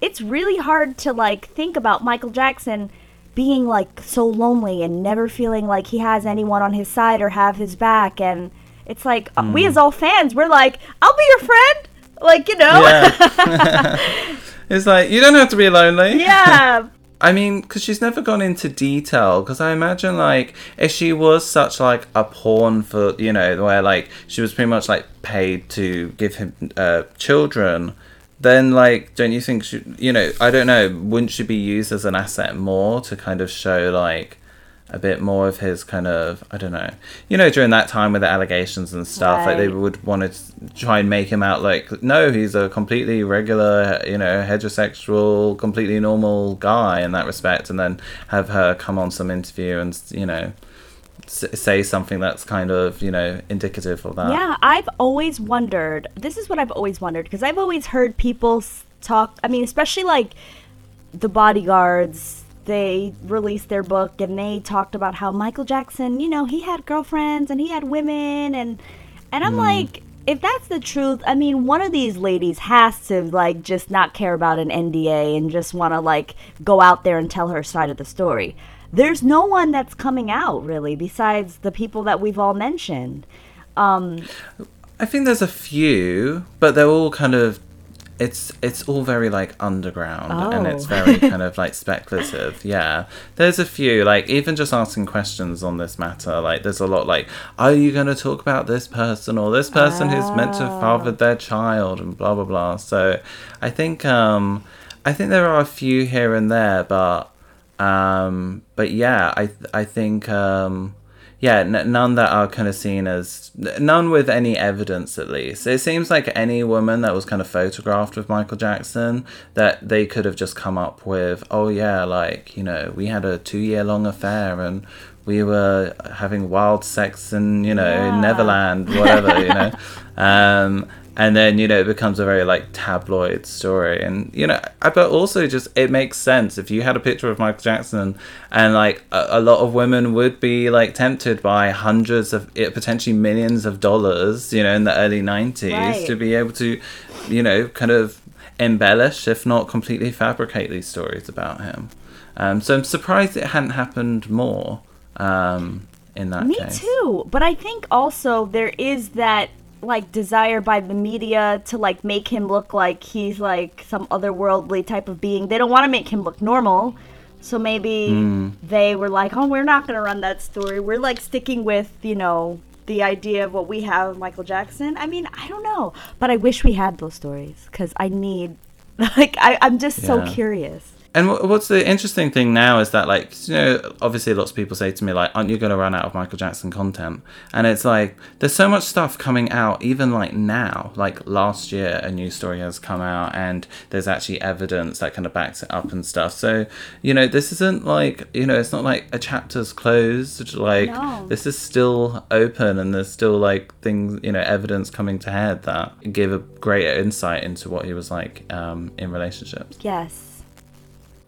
it's really hard to like think about Michael Jackson being like so lonely and never feeling like he has anyone on his side or have his back and it's like uh, we as all fans we're like I'll be your friend like you know Yeah. it's like you don't have to be lonely. yeah I mean, because she's never gone into detail. Because I imagine, like, if she was such like a pawn for, you know, where like she was pretty much like paid to give him uh, children, then like, don't you think she, you know, I don't know, wouldn't she be used as an asset more to kind of show like a bit more of his kind of, I don't know, you know, during that time with the allegations and stuff, like they would want to try and make him out like, no, he's a completely regular, you know, heterosexual, completely normal guy in that respect, and then have her come on some interview and, you know, say something that's kind of, you know, indicative of that. Yeah, I've always wondered. This is what I've always wondered because I've always heard people talk. I mean, especially like the bodyguards. They released their book and they talked about how Michael Jackson, you know, he had girlfriends and he had women and and I'm like, if that's the truth, I mean, one of these ladies has to like just not care about an NDA and just want to like go out there and tell her side of the story. There's no one that's coming out really besides the people that we've all mentioned. Um, I think there's a few, but they're all kind of it's it's all very like underground and it's Oh. very kind of like speculative. Yeah. There's a few like even just asking questions on this matter like there's a lot like are you going to talk about this person or this person who's meant to have fathered their child and blah blah blah. So I think um I think there are a few here and there but um but yeah, I I think um yeah, n- none that are kind of seen as none with any evidence at least. It seems like any woman that was kind of photographed with Michael Jackson that they could have just come up with, oh yeah, like you know, we had a two-year long affair and we were having wild sex in you know Yeah. Neverland, whatever, you know. Um, and then you know it becomes a very like tabloid story and you know but also just it makes sense if you had a picture of michael jackson and like a, a lot of women would be like tempted by hundreds of eh, potentially millions of dollars you know in the early 90s Right. to be able to you know kind of embellish if not completely fabricate these stories about him um, so i'm surprised it hadn't happened more um, in that Me case too. But I think also there is that like desire by the media to like make him look like he's like some otherworldly type of being. They don't want to make him look normal. So maybe Hmm. they were like, "Oh, we're not going to run that story. We're like sticking with, you know, the idea of what we have Michael Jackson." I mean, I don't know, but I wish we had those stories cuz I need like I I'm just so curious. And what's the interesting thing now is that, like, you know, obviously lots of people say to me, like, aren't you going to run out of Michael Jackson content? And it's like, there's so much stuff coming out, even like now. Like last year, a new story has come out, and there's actually evidence that kind of backs it up and stuff. So, you know, this isn't like, you know, it's not like a chapter's closed. Like, No. this is still open, and there's still like things, you know, evidence coming to head that give a greater insight into what he was like um, in relationships Yes.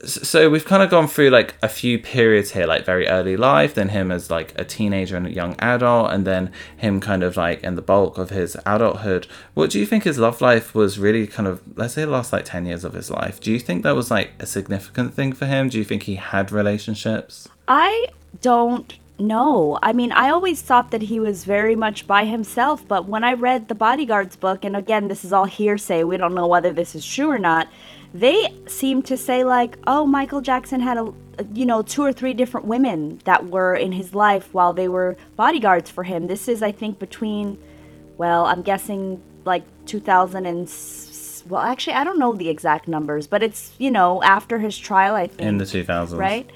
So we've kind of gone through like a few periods here like very early life then him as like a teenager and a young adult and then him kind of like in the bulk of his adulthood. What do you think his love life was really kind of let's say the last like 10 years of his life? Do you think that was like a significant thing for him? Do you think he had relationships? I don't know. I mean, I always thought that he was very much by himself, but when I read the Bodyguards book, and again, this is all hearsay, we don't know whether this is true or not, they seem to say, like, oh, Michael Jackson had a, you know, two or three different women that were in his life while they were bodyguards for him. This is, I think, between, well, I'm guessing like 2000 and. Well, actually, I don't know the exact numbers, but it's, you know, after his trial, I think. in the 2000s Right?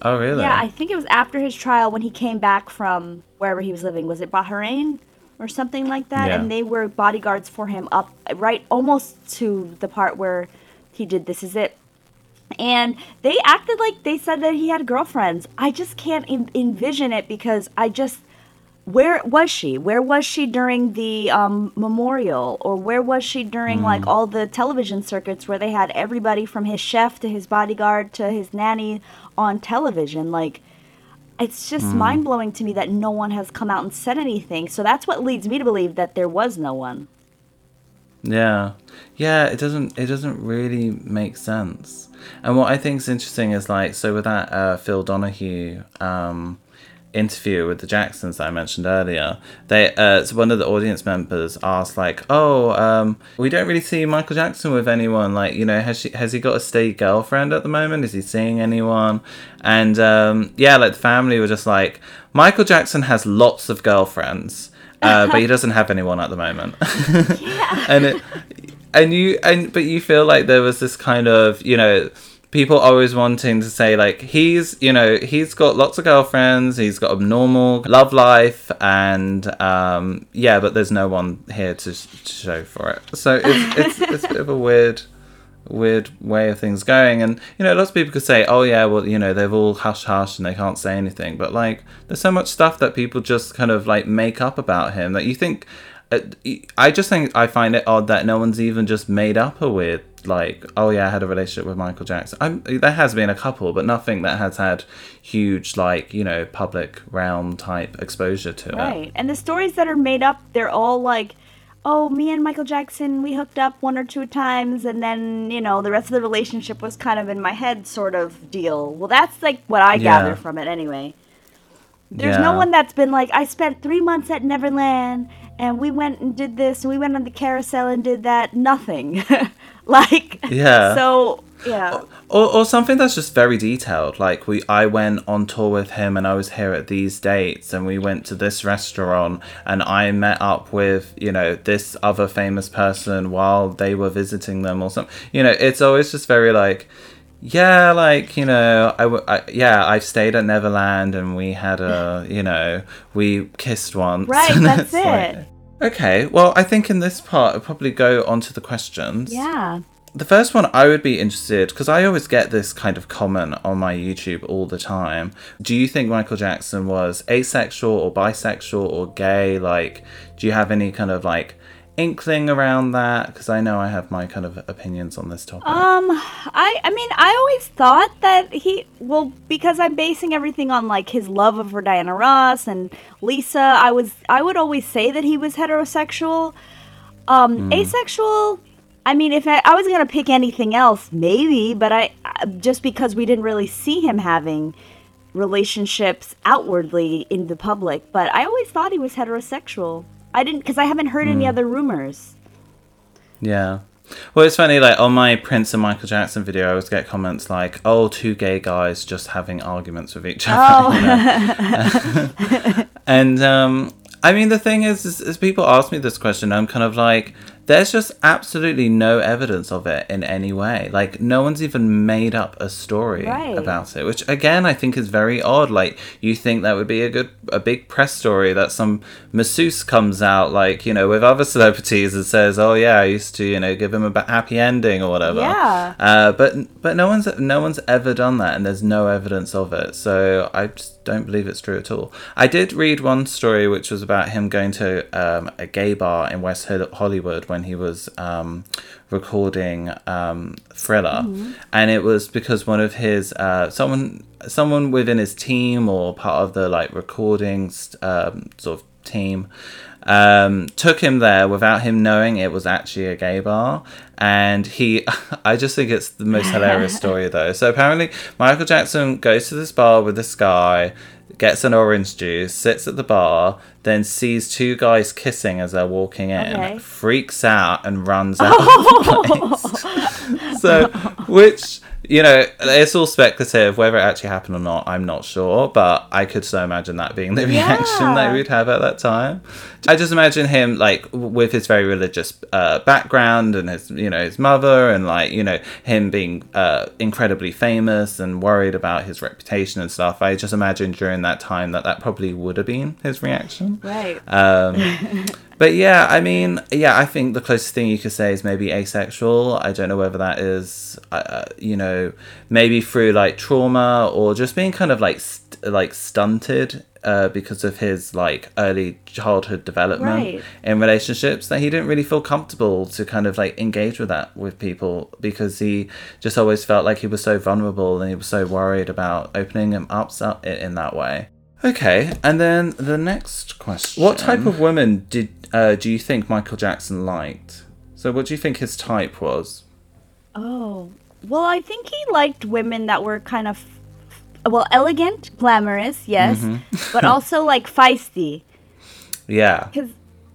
oh really Yeah, I think it was after his trial when he came back from wherever he was living. Was it Bahrain or something like that? Yeah. And they were bodyguards for him up right almost to the part where he did This Is It. And they acted like they said that he had girlfriends. I just can't en- envision it because I just. Where was she? Where was she during the um, memorial? Or where was she during like all the television circuits where they had everybody from his chef to his bodyguard to his nanny on television? Like, it's just mind blowing to me that no one has come out and said anything. So that's what leads me to believe that there was no one. Yeah, yeah. It doesn't. It doesn't really make sense. And what I think is interesting is like so with that uh, Phil Donahue um, interview with the Jacksons that I mentioned earlier. They uh, so one of the audience members asked like, "Oh, um, we don't really see Michael Jackson with anyone. Like, you know, has she has he got a state girlfriend at the moment? Is he seeing anyone?" And um, yeah, like the family were just like, Michael Jackson has lots of girlfriends. Uh, but he doesn't have anyone at the moment. and it, and you and but you feel like there was this kind of you know people always wanting to say like he's you know he's got lots of girlfriends he's got a normal love life and um yeah but there's no one here to, to show for it so it's it's, it's a bit of a weird weird way of things going and you know lots of people could say oh yeah well you know they've all hush hush and they can't say anything but like there's so much stuff that people just kind of like make up about him that you think uh, I just think I find it odd that no one's even just made up a weird like oh yeah I had a relationship with Michael Jackson. I'm, there has been a couple, but nothing that has had huge like you know public realm type exposure to it. Right. And the stories that are made up, they're all like, oh, me and Michael Jackson, we hooked up one or two times, and then, you know, the rest of the relationship was kind of in my head sort of deal. Well, that's like what I Yeah. gather from it anyway. There's no one that's been like, I spent three months at Neverland, and we went and did this, and we went on the carousel and did that. Nothing. like, Yeah. So, yeah. or, or something that's just very detailed like we i went on tour with him and i was here at these dates and we went to this restaurant and i met up with you know this other famous person while they were visiting them or something you know it's always just very like yeah like you know I, w- I- yeah i stayed at neverland and we had a you know we kissed once Right, that's it's like- it. okay well i think in this part i'll probably go on to the questions Yeah. The first one I would be interested because I always get this kind of comment on my YouTube all the time. Do you think Michael Jackson was asexual or bisexual or gay? Like, do you have any kind of like inkling around that? Because I know I have my kind of opinions on this topic. Um, I I mean, I always thought that he well because I'm basing everything on like his love of for Diana Ross and Lisa. I was I would always say that he was heterosexual. Um, asexual. I mean, if I, I was gonna pick anything else, maybe, but I I- just because we didn't really see him having relationships outwardly in the public, but I always thought he was heterosexual. I didn't because I haven't heard any other rumors. Yeah. Well, it's funny, like on my Prince and Michael Jackson video, I always get comments like, oh, two gay guys just having arguments with each other. you know? and, um, I mean, the thing is, is, is people ask me this question, I'm kind of like, there's just absolutely no evidence of it in any way. Like, no one's even made up a story Right. about it, which again, I think is very odd. Like, you think that would be a good, a big press story that some masseuse comes out, like, you know, with other celebrities and says, oh, yeah, I used to, you know, give him a happy ending or whatever. Yeah. Uh, but but no one's no one's ever done that, and there's no evidence of it. So I just don't believe it's true at all. I did read one story which was about him going to um, a gay bar in West Hollywood when he was um, recording um, Thriller, and it was because one of his uh, someone someone within his team or part of the like recording um, sort of team um, took him there without him knowing it was actually a gay bar. And he, I just think it's the most hilarious story though. So apparently, Michael Jackson goes to this bar with this guy, gets an orange juice, sits at the bar, then sees two guys kissing as they're walking in, Okay. freaks out, and runs out of the place. so, which you know, it's all speculative. Whether it actually happened or not, I'm not sure. But I could so imagine that being the reaction that Yeah. we'd have at that time. I just imagine him like with his very religious uh, background and his, you know, his mother and like you know him being uh, incredibly famous and worried about his reputation and stuff. I just imagine during that time that that probably would have been his reaction. Right. Um, but yeah, I mean, yeah, I think the closest thing you could say is maybe asexual. I don't know whether that is, uh, you know, maybe through like trauma or just being kind of like st- like stunted uh, because of his like early childhood development Right. in relationships that he didn't really feel comfortable to kind of like engage with that with people because he just always felt like he was so vulnerable and he was so worried about opening him up in that way. Okay, and then the next question: What type of women did uh, do you think Michael Jackson liked? So, what do you think his type was? Oh, well, I think he liked women that were kind of, well, elegant, glamorous, yes, Mm-hmm. but also like feisty. Yeah. Because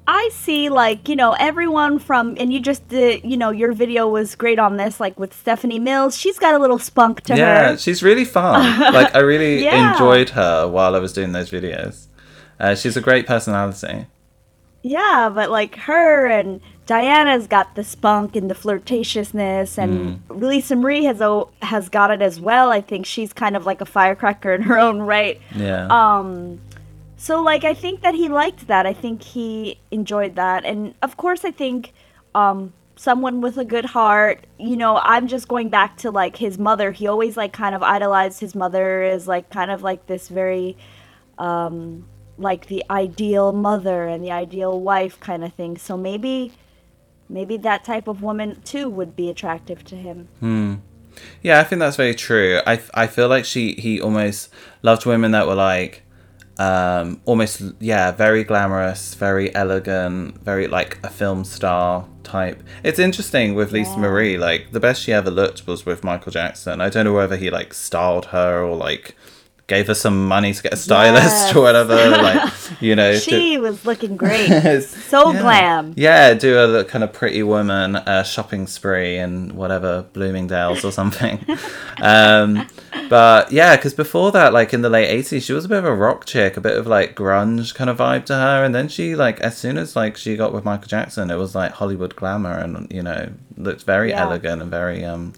I see, like, you know, everyone from, and you just did, you know, your video was great on this, like with Stephanie Mills. She's got a little spunk to Yeah, her. Yeah, she's really fun. like, I really Yeah. enjoyed her while I was doing those videos. Uh, she's a great personality. Yeah, but like her and Diana's got the spunk and the flirtatiousness, and Lisa Marie has o- has got it as well. I think she's kind of like a firecracker in her own right. Yeah. Um, so like I think that he liked that. I think he enjoyed that, and of course I think um someone with a good heart. You know, I'm just going back to like his mother. He always like kind of idolized his mother as like kind of like this very um like the ideal mother and the ideal wife kind of thing. So maybe maybe that type of woman too would be attractive to him. Hmm. Yeah, I think that's very true. I, I feel like she he almost loved women that were like um almost yeah very glamorous very elegant very like a film star type. It's interesting with lisa marie like the best she ever looked was with michael jackson. I don't know whether he like styled her or like gave her some money to get a stylist Yes. or whatever like you know She was looking great. so yeah. glam. Yeah, do a kind of pretty woman uh, shopping spree in whatever Bloomingdale's or something. um, but yeah, because before that, like in the late eighties, she was a bit of a rock chick, a bit of like grunge kind of vibe to her, and then she like as soon as like she got with Michael Jackson, it was like Hollywood glamour, and you know looked very Yeah. elegant and very um,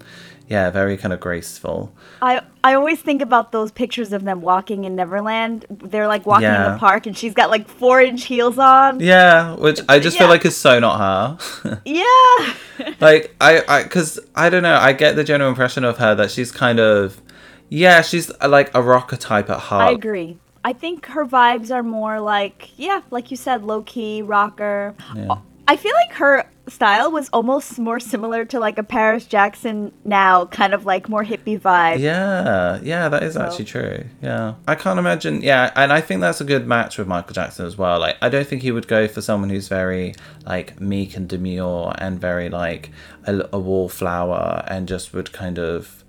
yeah, very kind of graceful. I I always think about those pictures of them walking in Neverland. They're like walking in the park, and she's got like four inch heels on. Yeah, which I just feel like is so not her. Yeah. like I, I, because I don't know, I get the general impression of her that she's kind of, yeah, she's like a rocker type at heart. I agree. I think her vibes are more like, yeah, like you said, low key rocker. Yeah. I feel like her style was almost more similar to like a Paris Jackson now, kind of like more hippie vibe. Yeah, yeah, that is So- actually true. Yeah, I can't imagine. Yeah, and I think that's a good match with Michael Jackson as well. Like, I don't think he would go for someone who's very like meek and demure and very like a, a wallflower and just would kind of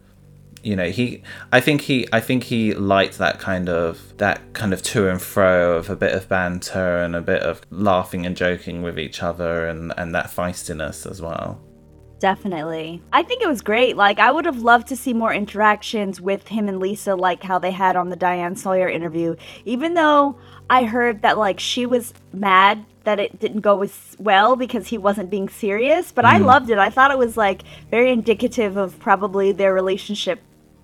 you know he i think he i think he liked that kind of that kind of to and fro of a bit of banter and a bit of laughing and joking with each other and and that feistiness as well Definitely. I think it was great. Like, I would have loved to see more interactions with him and Lisa, like how they had on the Diane Sawyer interview. Even though I heard that, like, she was mad that it didn't go as well because he wasn't being serious, but I mm. loved it. I thought it was, like, very indicative of probably their relationship,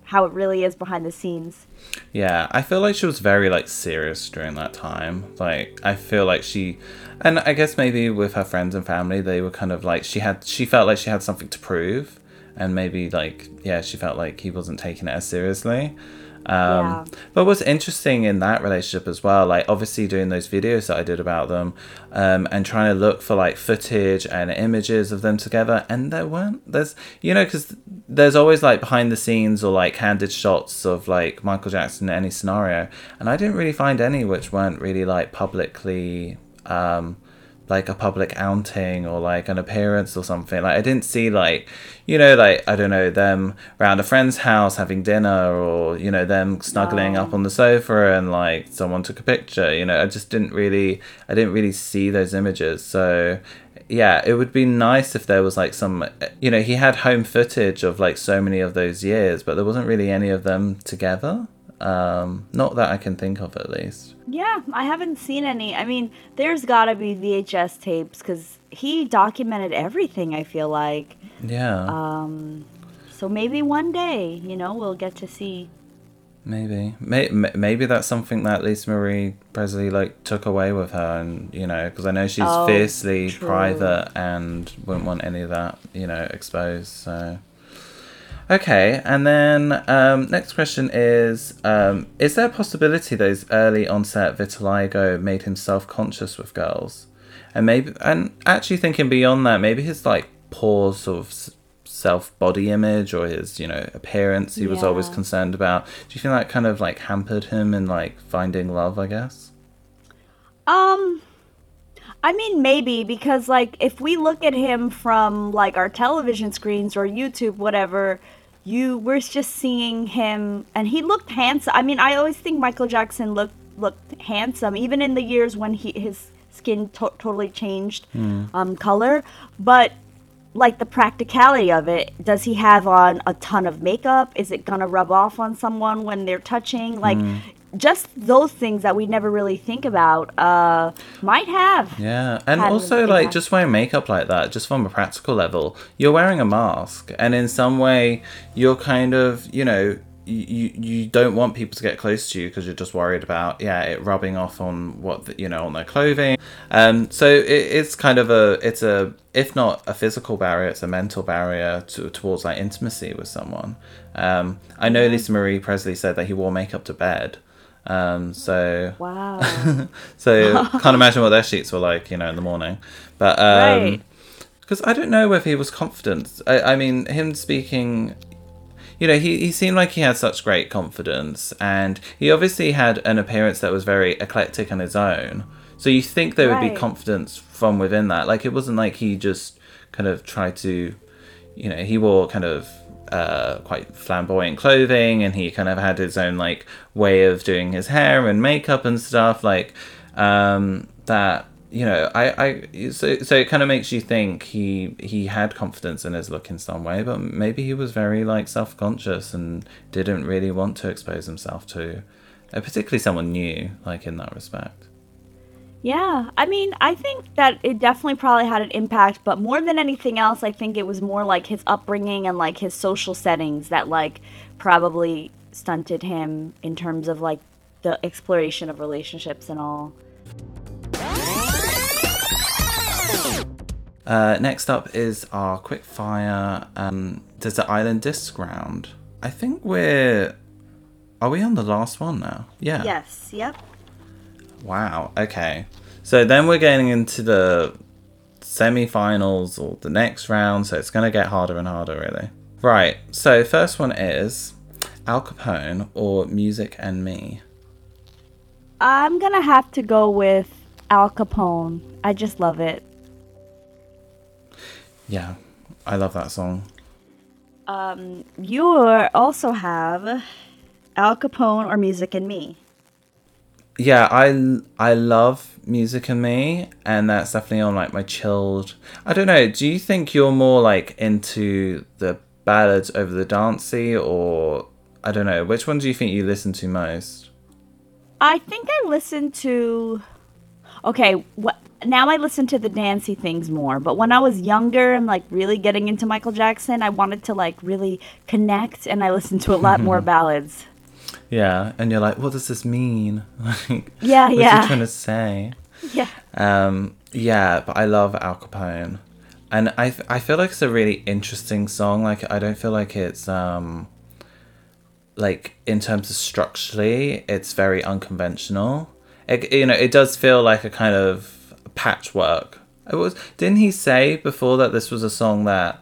how it really is behind the scenes. Yeah, I feel like she was very like serious during that time. Like I feel like she and I guess maybe with her friends and family they were kind of like she had she felt like she had something to prove and maybe like yeah, she felt like he wasn't taking it as seriously. Um Yeah. but what's interesting in that relationship as well, like obviously doing those videos that I did about them, um, and trying to look for like footage and images of them together, and there weren't. There's you know because there's always like behind the scenes or like candid shots of like Michael Jackson in any scenario, and I didn't really find any which weren't really like publicly. Um, like a public outing or like an appearance or something. Like I didn't see like, you know, like I don't know them around a friend's house having dinner or you know them snuggling No. up on the sofa and like someone took a picture. You know, I just didn't really, I didn't really see those images. So yeah, it would be nice if there was like some, you know, he had home footage of like so many of those years, but there wasn't really any of them together. Um, not that I can think of at least. Yeah, I haven't seen any. I mean, there's gotta be VHS tapes because he documented everything, I feel like. Yeah. Um, so maybe one day, you know, we'll get to see. Maybe, May- maybe that's something that Lisa Marie Presley like took away with her, and you know, because I know she's Oh, fiercely true. private and wouldn't want any of that, you know, exposed. So, okay, and then um, next question is: um, Is there a possibility those early onset vitiligo made him self conscious with girls, and maybe, and actually thinking beyond that, maybe his like poor sort of self body image or his you know appearance he was always concerned about. Do you think that kind of like hampered him in like finding love i guess? Um, I mean, maybe because like if we look at him from like our television screens or YouTube, whatever, you we're just seeing him, and he looked handsome. I mean, I always think Michael Jackson looked looked handsome, even in the years when he his skin to- totally changed um, color. But like the practicality of it, does he have on a ton of makeup? Is it gonna rub off on someone when they're touching? Like. Just those things that we never really think about uh, might have. Yeah, and also like impact. just wearing makeup like that, just from a practical level, you're wearing a mask, and in some way, you're kind of, you know, you you don't want people to get close to you because you're just worried about yeah it rubbing off on what the, you know on their clothing. Um, so it, it's kind of a it's a if not a physical barrier, it's a mental barrier to, towards like intimacy with someone. Um, I know Lisa Marie Presley said that he wore makeup to bed. Um, so Wow. so can't imagine what their sheets were like, you know, in the morning. But um Right. because I don't know whether he was confident. I, I mean, him speaking, you know, he, he seemed like he had such great confidence, and he obviously had an appearance that was very eclectic on his own. So you think there would be confidence from within that. Like it wasn't like he just kind of tried to, you know, he wore kind of uh, quite flamboyant clothing, and he kind of had his own like way of doing his hair and makeup and stuff like um, that. You know, I, I so so it kind of makes you think he he had confidence in his look in some way, but maybe he was very like self conscious and didn't really want to expose himself to, uh, particularly someone new, like in that respect. Yeah, I mean, I think that it definitely probably had an impact, but more than anything else, I think it was more like his upbringing and like his social settings that like probably stunted him in terms of like the exploration of relationships and all. Uh, next up is our quick fire um, Desert Island Disc round. I think we're. Are we on the last one now? Yeah. Yes, yep. Wow. Okay. So then we're getting into the semi-finals or the next round, so it's going to get harder and harder, really. Right. So first one is Al Capone or Music and Me. I'm gonna have to go with Al Capone. I just love it. Yeah, I love that song. Um, you also have Al Capone or Music and Me. Yeah, I I love Music and Me, and that's definitely on like my chilled. I don't know. Do you think you're more like into the ballads over the dancey, or I don't know. Which one do you think you listen to most? I think I listen to. Okay, what now? I listen to the dancey things more. But when I was younger and like really getting into Michael Jackson, I wanted to like really connect, and I listened to a lot more ballads. Yeah, and you're like, what does this mean? Like, Yeah, what's yeah. he trying to say? Yeah. Um, yeah, but I love Al Capone, and I I feel like it's a really interesting song. Like I don't feel like it's um like in terms of structurally, it's very unconventional. It, you know, it does feel like a kind of patchwork. It was didn't he say before that this was a song that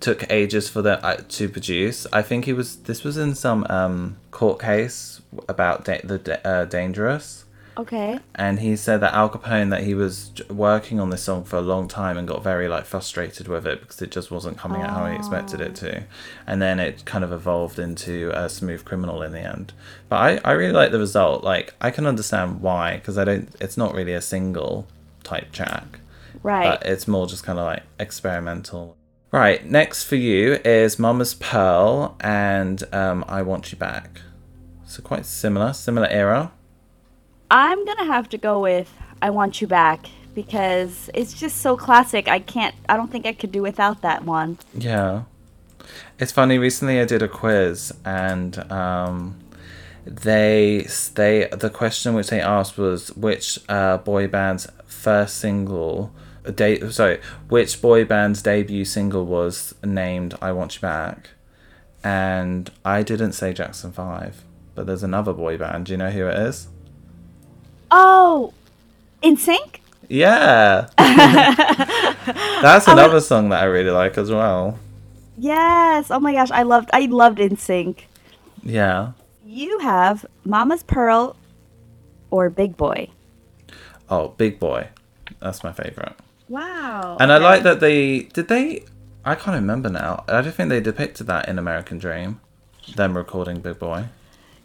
took ages for them uh, to produce? I think he was. This was in some um court case about da- the da- uh, dangerous Okay. and he said that Al Capone that he was working on this song for a long time and got very like frustrated with it because it just wasn't coming out how he expected it to, and then it kind of evolved into a smooth criminal in the end. But I I really like the result. Like I can understand why because I don't. It's not really a single type track, Right. but it's more just kind of like experimental. Right, next for you is Mama's Pearl and um, I Want You Back. So quite similar, similar era. I'm gonna have to go with "I Want You Back" because it's just so classic. I can't. I don't think I could do without that one. Yeah. It's funny, recently I did a quiz and um they they the question which they asked was which uh, boy band's first single de- sorry, which boy band's debut single was named I Want You Back? And I didn't say Jackson 5, but there's another boy band. Do you know who it is? Oh, NSYNC. Yeah. That's another song that I really like as well. Yes. Oh my gosh, I loved. I loved NSYNC. Yeah. You have Mama's Pearl or Big Boy. Oh, Big Boy. That's my favorite. Wow. And I like that they did they. I can't remember now. I don't think they depicted that in American Dream. Them recording Big Boy.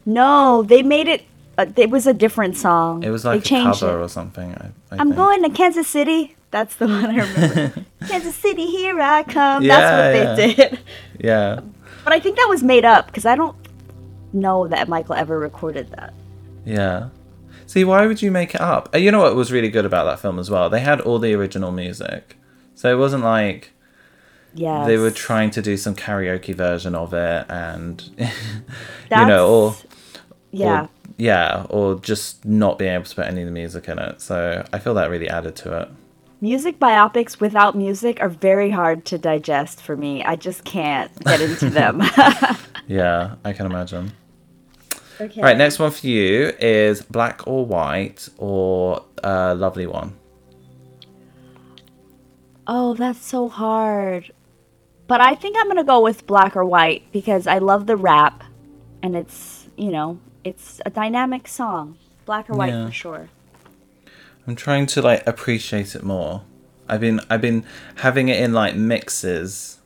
No, they made it. Uh, it was a different song. It was they like a changed cover it. or something. I, I I'm think. going to Kansas City. That's the one I remember. Kansas City, here I come. Yeah, That's what they did. Yeah, But I think that was made up because I don't know that Michael ever recorded that. yeah. See, why would you make it up? Uh, You know what was really good about that film as well? They had all the original music, so it wasn't like Yeah. they were trying to do some karaoke version of it, and you know, or yeah. or, yeah, or just not being able to put any of the music in it. So I feel that really added to it. Music biopics without music are very hard to digest for me. I just can't get into them. Yeah, I can imagine. Okay. All right, next one for you is Black or White or uh, Lovely One. Oh, that's so hard. But I think I'm going to go with black or white because I love the rap and it's, you know, it's a dynamic song. Black or white Yeah. for sure. I'm trying to like appreciate it more. I've been I've been having it in like mixes,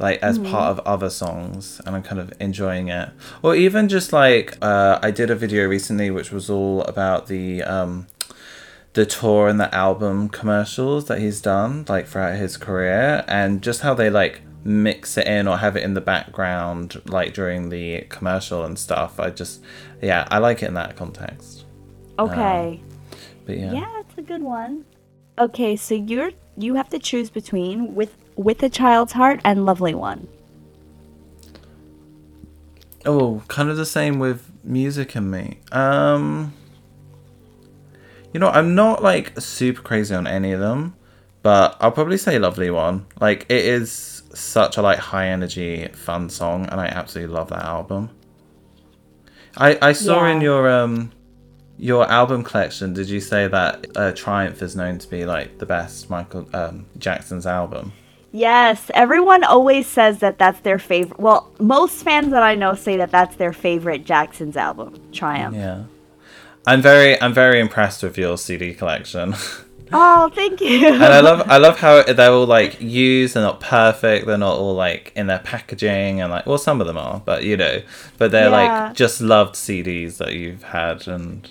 like as part of other songs, and I'm kind of enjoying it. Or even just like uh, I did a video recently which was all about the um, the tour and the album commercials that he's done like throughout his career, and just how they like mix it in or have it in the background like during the commercial and stuff. I just yeah I like it in that context. Okay. But yeah. yeah, it's a good one. Okay, so you're you have to choose between with with a child's heart and lovely one. Oh, kind of the same with music and me. Um You know, I'm not like super crazy on any of them, but I'll probably say Lovely One. Like it is such a like high energy fun song and I absolutely love that album. I I saw in your um your album collection, did you say that uh, Triumph is known to be like the best Michael um, Jackson's album? Yes, everyone always says that that's their favorite. Well, most fans that I know say that that's their favorite Jackson's album, Triumph. Yeah. I'm very I'm very impressed with your CD collection. Oh, thank you. and I love I love how they're all like used. They're not perfect. They're not all like in their packaging and like well, some of them are, but you know, but they're Yeah. like just loved CDs that you've had and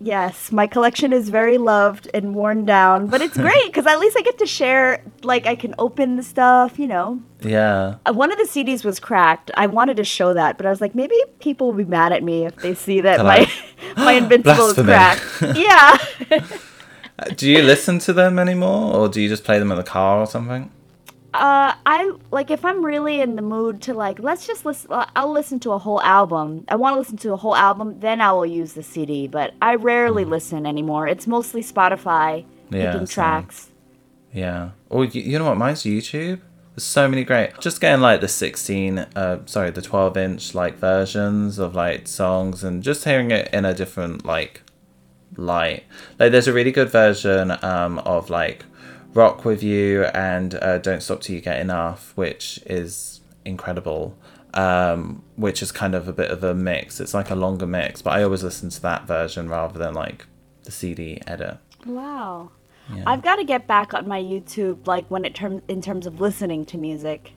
Yes, my collection is very loved and worn down, but it's great because at least I get to share. Like, I can open the stuff, you know. yeah, Uh, One of the CDs was cracked. I wanted to show that, but I was like, maybe people will be mad at me if they see that my my Invincible is cracked. yeah. do you listen to them anymore, or do you just play them in the car or something? Uh, I like if I'm really in the mood to like, let's just listen. I'll listen to a whole album. I want to listen to a whole album, then I will use the CD. But I rarely listen anymore. It's mostly Spotify Mm. Yeah, picking tracks. Yeah. Or you, you know what? Mine's YouTube. There's so many great. Just getting like the 16, uh, sorry, the 12 inch like versions of like songs and just hearing it in a different like light. Like there's a really good version um of like Rock with You and uh, Don't Stop Till You Get Enough, which is incredible. Um, which is kind of a bit of a mix. It's like a longer mix, but I always listen to that version rather than like the CD edit. Wow. I've got to get back on my YouTube, like when it term in terms of listening to music.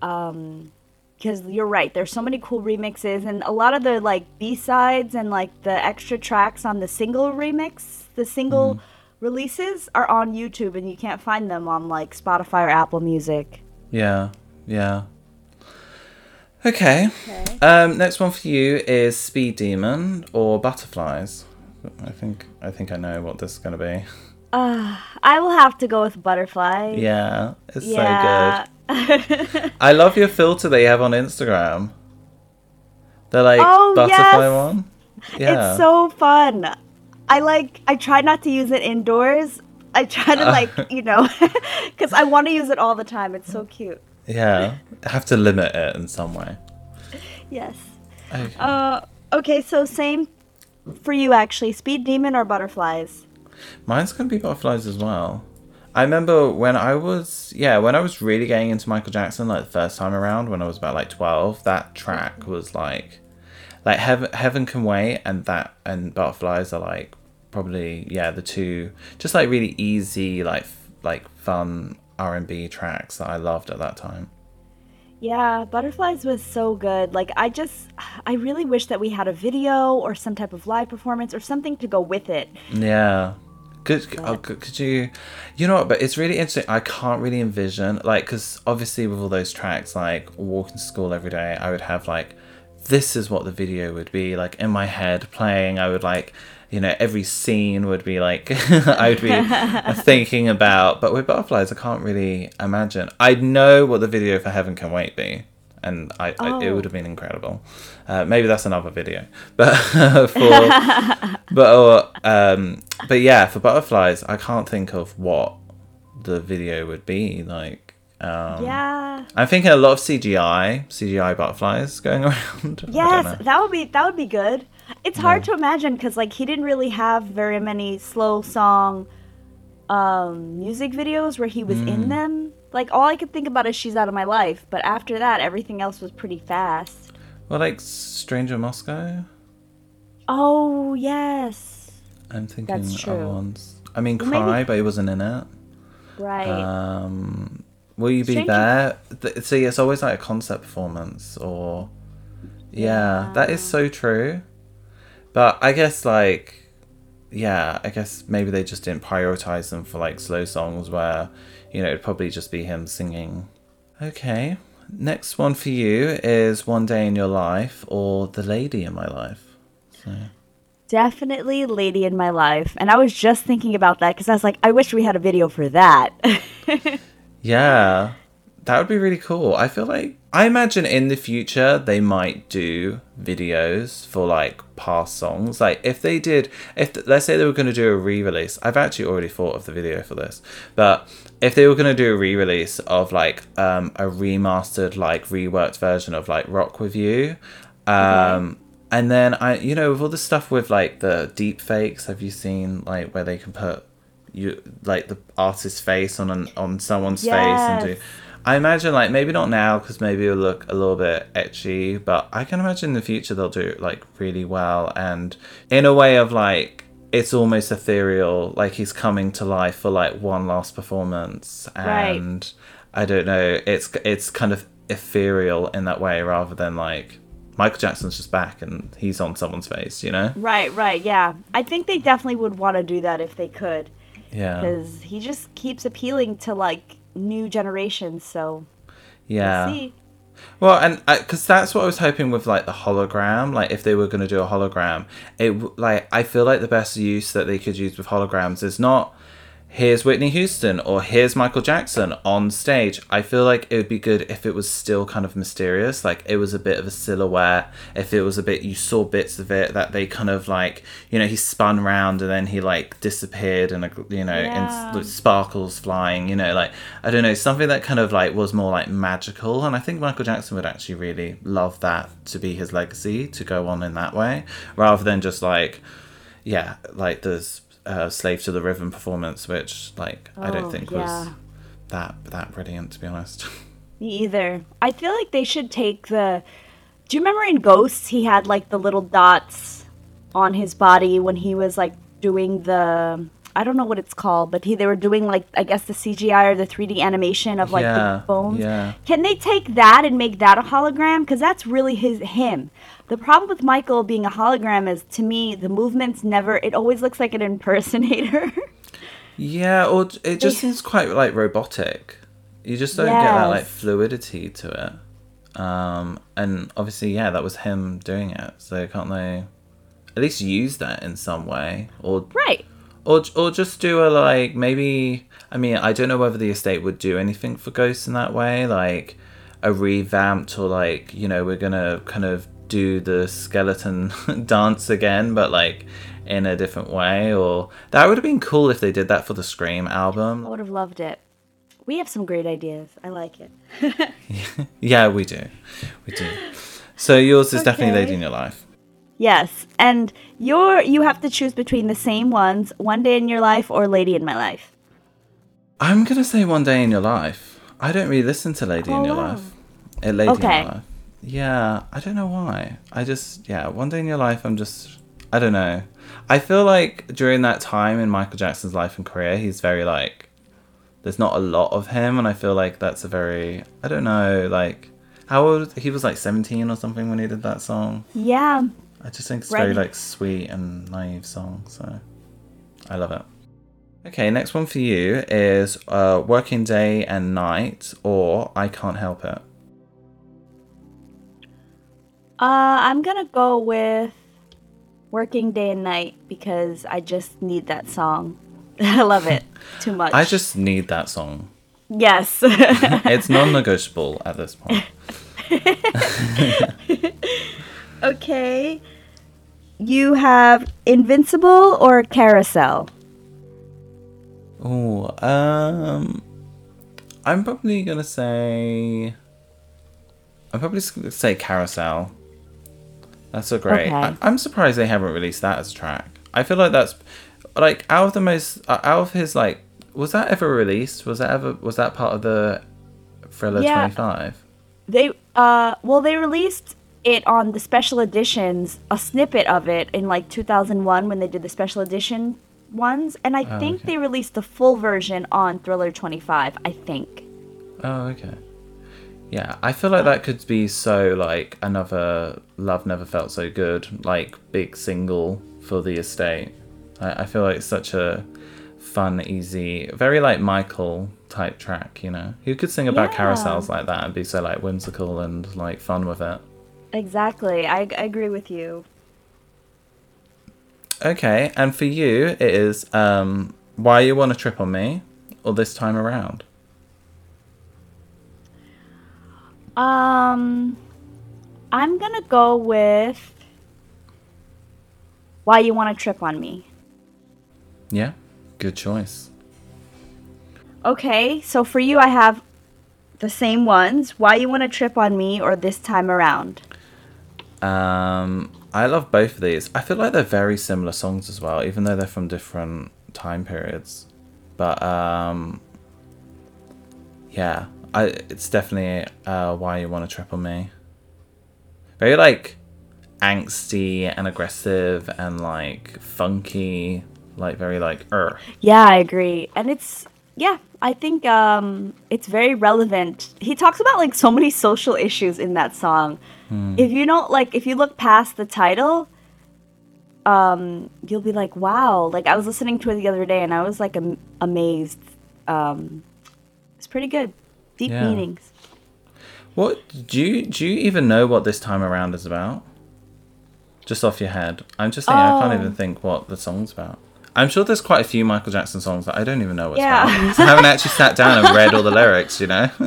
Um, because you're right. There's so many cool remixes, and a lot of the like B sides and like the extra tracks on the single remix, the single releases are on YouTube, and you can't find them on like Spotify or Apple Music. Yeah, yeah. Okay. Um, next one for you is Speed Demon or Butterflies. I think I think I know what this is gonna be. I will have to go with Butterflies. Yeah, it's Yeah. so good. I love your filter that you have on Instagram. The like Oh, butterfly yes. one. Yeah. It's so fun. I like. I try not to use it indoors. I try to like, you know, because I want to use it all the time. It's so cute. yeah. I have to limit it in some way. Yes. Okay. Uh. Okay. So same for you actually. Speed demon or butterflies? Mine's gonna be butterflies as well. I remember when I was yeah, when I was really getting into Michael Jackson like the first time around when I was about like twelve, that track was like like Heaven Heaven Can Wait and that and Butterflies are like probably yeah the two just like really easy like like fun R and B tracks that I loved at that time. Yeah, Butterflies was so good. Like I just I really wish that we had a video or some type of live performance or something to go with it. Yeah. Could, oh, could, could you, you know what? But it's really interesting. I can't really envision like because obviously with all those tracks, like walking to school every day, I would have like this is what the video would be like in my head playing. I would like you know every scene would be like I would be thinking about. But with butterflies, I can't really imagine. I know what the video for Heaven Can Wait be. And I, I it Oh. would have been incredible. Uh, maybe that's another video, but for but uh, um but yeah for butterflies i can't think of what the video would be like um Yeah. i'm thinking a lot of cgi cgi butterflies going around Yes, that would be that would be good. It's hard to imagine because like he didn't really have very many slow song um, music videos where he was Mm. in them. Like all I could think about is "She's Out of My Life," but after that, everything else was pretty fast. well like stranger moscow Oh yes, i'm thinking That's of true. ones i mean Well, cry maybe- but he wasn't in it right. um will you be Stranger- there Th- see it's always like a concept performance or yeah that is so true but i guess like yeah i guess maybe they just didn't prioritize them for like slow songs where you know it'd probably just be him singing okay next one for you is one day in your life or the lady in my life Definitely "Lady in My Life," and I was just thinking about that because I was like, I wish we had a video for that. Yeah, that would be really cool. I feel like I imagine in the future they might do videos for like past songs. Like if they did, if let's say they were going to do a re-release, I've actually already thought of the video for this. But if they were going to do a re-release of like um, a remastered, like reworked version of like Rock with You, um, and then I, you know, with all the stuff with like the deep fakes, have you seen like where they can put you like the artist's face on an, on someone's face and do Yes. I imagine like maybe not now because maybe it'll look a little bit etchy, but I can imagine in the future they'll do it like really well and in a way of like it's almost ethereal, like he's coming to life for like one last performance, Right. and I don't know, it's it's kind of ethereal in that way rather than like Michael Jackson's just back and he's on someone's face, you know? right, right, yeah. I think they definitely would want to do that if they could. Yeah, because he just keeps appealing to like new generations. So yeah. see, Well, and uh, because that's what I was hoping with like the hologram, like if they were going to do a hologram, it like I feel like the best use that they could use with holograms is not here's Whitney Houston or here's Michael Jackson on stage. I feel like it would be good if it was still kind of mysterious, like it was a bit of a silhouette. If it was a bit, you saw bits of it that they kind of like, you know, he spun round and then he like disappeared and you know, Yeah. and sparkles flying. You know, like I don't know, something that kind of like was more like magical. And I think Michael Jackson would actually really love that to be his legacy to go on in that way, rather than just like, yeah, like there's uh, "Slave to the Rhythm" performance, which like I don't Oh, think was that that brilliant to be honest. me either. I feel like they should take the. Do you remember in Ghosts he had like the little dots on his body when he was like doing the. I don't know what it's called, but he they were doing like I guess the CGI or the 3D animation of like Yeah, the bones. yeah. Can they take that and make that a hologram? Because that's really his him. The problem with Michael being a hologram is to me the movements never. It always looks like an impersonator. yeah, or it just seems quite like robotic. You just don't get that like fluidity to it. Um, and obviously, yeah, that was him doing it. So can't they at least use that in some way, or right. or or just do a like maybe I mean I don't know whether the estate would do anything for ghosts in that way like a revamped or like you know we're gonna kind of do the skeleton dance again but like in a different way or that would have been cool if they did that for the Scream album I would have loved it. We have some great ideas. I like it. yeah we do we do so yours is definitely Lady in Your Life Yes, and you're you have to choose between the same ones, One Day in Your Life or Lady in My Life. I'm gonna say One Day in Your Life I don't really listen to Lady in Oh, Your wow. Life Uh, Lady in Okay. Your Life yeah I don't know why I just yeah One Day in Your Life I'm just I don't know. I feel like during that time in Michael Jackson's life and career, he's very like there's not a lot of him and I feel like that's a very I don't know, like how old he was like 17 or something when he did that song. Yeah. I just think it's Right. very like sweet and naive song, so I love it. Okay, next one for you is uh, Working Day and Night or I Can't Help It. Uh, I'm gonna go with Working Day and Night because I just need that song. I love it too much. I just need that song. yes. It's non-negotiable at this point. okay. You have Invincible or Carousel? Oh, um, I'm probably gonna say. I'm probably gonna say Carousel. That's a great. Okay. I, I'm surprised they haven't released that as a track. I feel like that's like out of the most uh, out of his like. Was that ever released? Was that ever? Was that part of the Thriller Yeah. 25? They uh well they released it on the special editions, a snippet of it in like 2001 when they did the special edition ones, and I think okay. they released the full version on Thriller 25, I think. Oh, okay. Yeah, I feel like that could be so like another Love Never Felt So Good, like big single for the estate. I, I feel like it's such a fun, easy, very like Michael type track, you know? Who could sing about Yeah. carousels like that and be so like whimsical and like fun with it? Exactly. I, I agree with you. Okay, and for you, it is um, Why You Want to Trip on Me or This Time Around? Um I'm to go with Why You Want to Trip on Me. Yeah, good choice. Okay, so for you I have the same ones. Why You Want to Trip on Me or This Time Around. Um, I love both of these. I feel like they're very similar songs as well, even though they're from different time periods. But um, yeah, I it's definitely uh, why you want to trip on me. Very like angsty and aggressive and like funky, like very like er. Yeah, I agree. And it's yeah, I think um it's very relevant. He talks about like so many social issues in that song. If you don't like if you look past the title, um you'll be like, "Wow." Like I was listening to it the other day and I was like am- amazed. Um it's pretty good. Deep Yeah. meanings. What do you do? You even know what this time around is about? Just off your head, I'm just thinking. I can't Oh. even think what the song's about. I'm sure there's quite a few Michael Jackson songs that I don't even know what's Yeah. about. I haven't actually sat down and read all the lyrics. You know.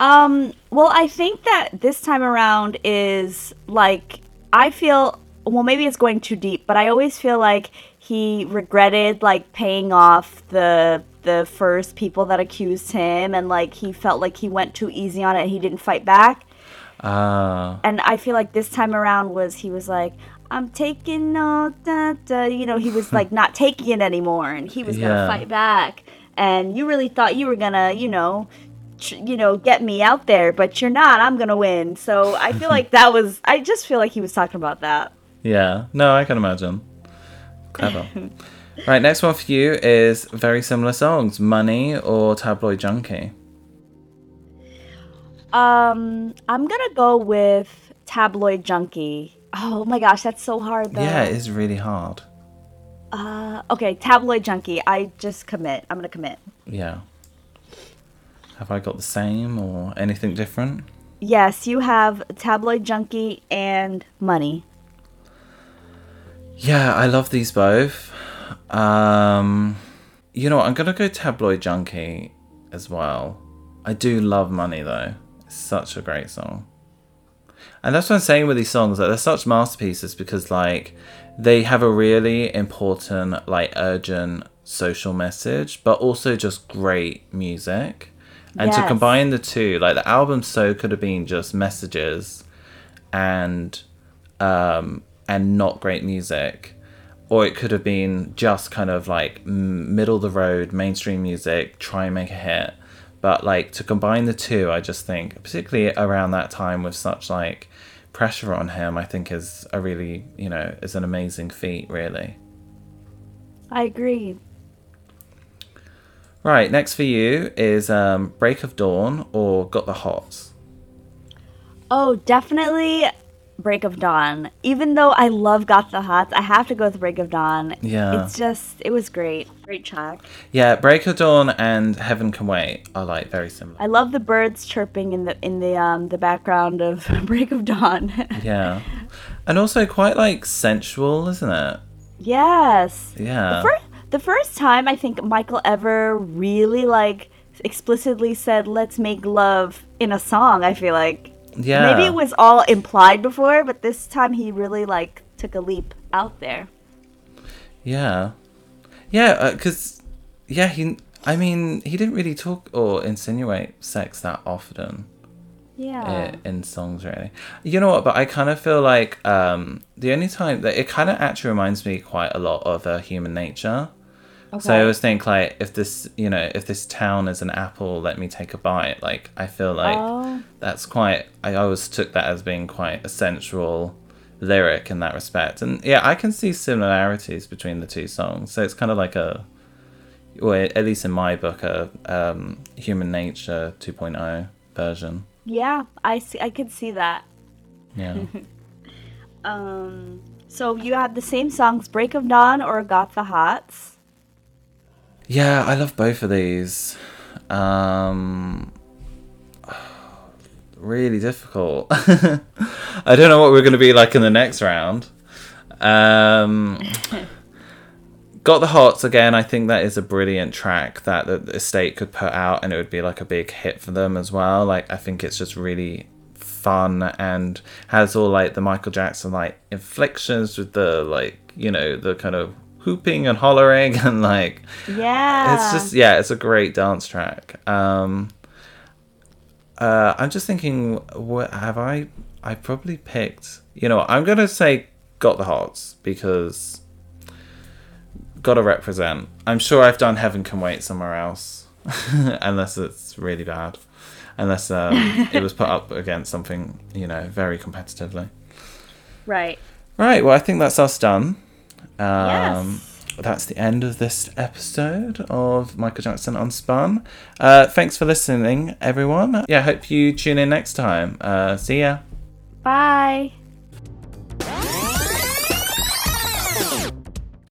Um, well, I think that this time around is like I feel well maybe it's going too deep, but I always feel like he regretted like paying off the the first people that accused him and like he felt like he went too easy on it and he didn't fight back. Ah, And I feel like this time around was he was like I'm taking no da, da, you know, he was like not taking it anymore and he was going to fight back. And you really thought you were going to, you know, you know, get me out there, but you're not. I'm going to win. So I feel like that was I just feel like he was talking about that. Yeah. No, I can imagine. Clever. right, next one for you is very similar songs: "Money" or "Tabloid Junkie." Um, I'm to go with Tabloid Junkie. Oh my gosh, that's so hard though. Yeah, it is really hard. Uh, okay, Tabloid Junkie. I just commit. I'm to commit. Yeah. Have I got the same or anything different? Yes, you have Tabloid Junkie and Money. Yeah, I love these both. Um, you know what? I'm gonna go tabloid junkie as well. I do love money though. It's such a great song. And that's what I'm saying with these songs, that they're such masterpieces because like they have a really important, like urgent social message, but also just great music. And to combine the two, like the album so could have been just messages and um and not great music or it could have been just kind of like middle of the road mainstream music try and make a hit but like to combine the two i just think particularly around that time with such like pressure on him, I think is a really, you know, is an amazing feat, really. I agree. Right, next for you is um, Break of Dawn or Got the Hots. Oh, definitely Break of Dawn. Even though I love Got the Hots, I have to go with Break of Dawn. Yeah. It's just, it was great. Great track. Yeah, Break of Dawn and Heaven Can Wait are like very similar. I love the birds chirping in the in the um the background of Break of Dawn. Yeah. And also quite like sensual, isn't it? yes. Yeah. The, fir- the first time I think Michael ever really like explicitly said let's make love in a song, I feel like. Yeah. Maybe it was all implied before, but this time he really like took a leap out there. Yeah. Yeah, because, yeah, he, I mean, he didn't really talk or insinuate sex that often. Yeah. i- in songs really you know what but i kind of feel like um the only time that it kind of actually reminds me quite a lot of uh, human nature so i Okay. always think like if this you know if this town is an apple let me take a bite like i feel like Oh. that's quite i always took that as being quite a sensual lyric in that respect and yeah i can see similarities between the two songs so it's kind of like a or at least in my book a um, human nature 2.0 version Yeah, I see I could see that. yeah Um so you had the same songs Break of Dawn or Got the Hots. Yeah, I love both of these. Um, really difficult. I don't know what we're going to be like in the next round. Um, Got the Hots again. I think that is a brilliant track that the estate could put out, and it would be like a big hit for them as well. Like I think it's just really fun and has all like the Michael Jackson like inflections with the like you know the kind of hooping and hollering and like Yeah. it's just yeah, it's a great dance track. Um, uh, I'm just thinking, what have I? I probably picked. You know, I'm gonna say "Got the Hots because gotta represent. I'm sure I've done "Heaven Can Wait" somewhere else, unless it's really bad, unless um, it was put up against something you know very competitively. right. Right. Well, I think that's us done. Um, yes. That's the end of this episode of Michael Jackson on Spun. Uh, thanks for listening, everyone. Yeah, hope you tune in next time. Uh, see ya. Bye.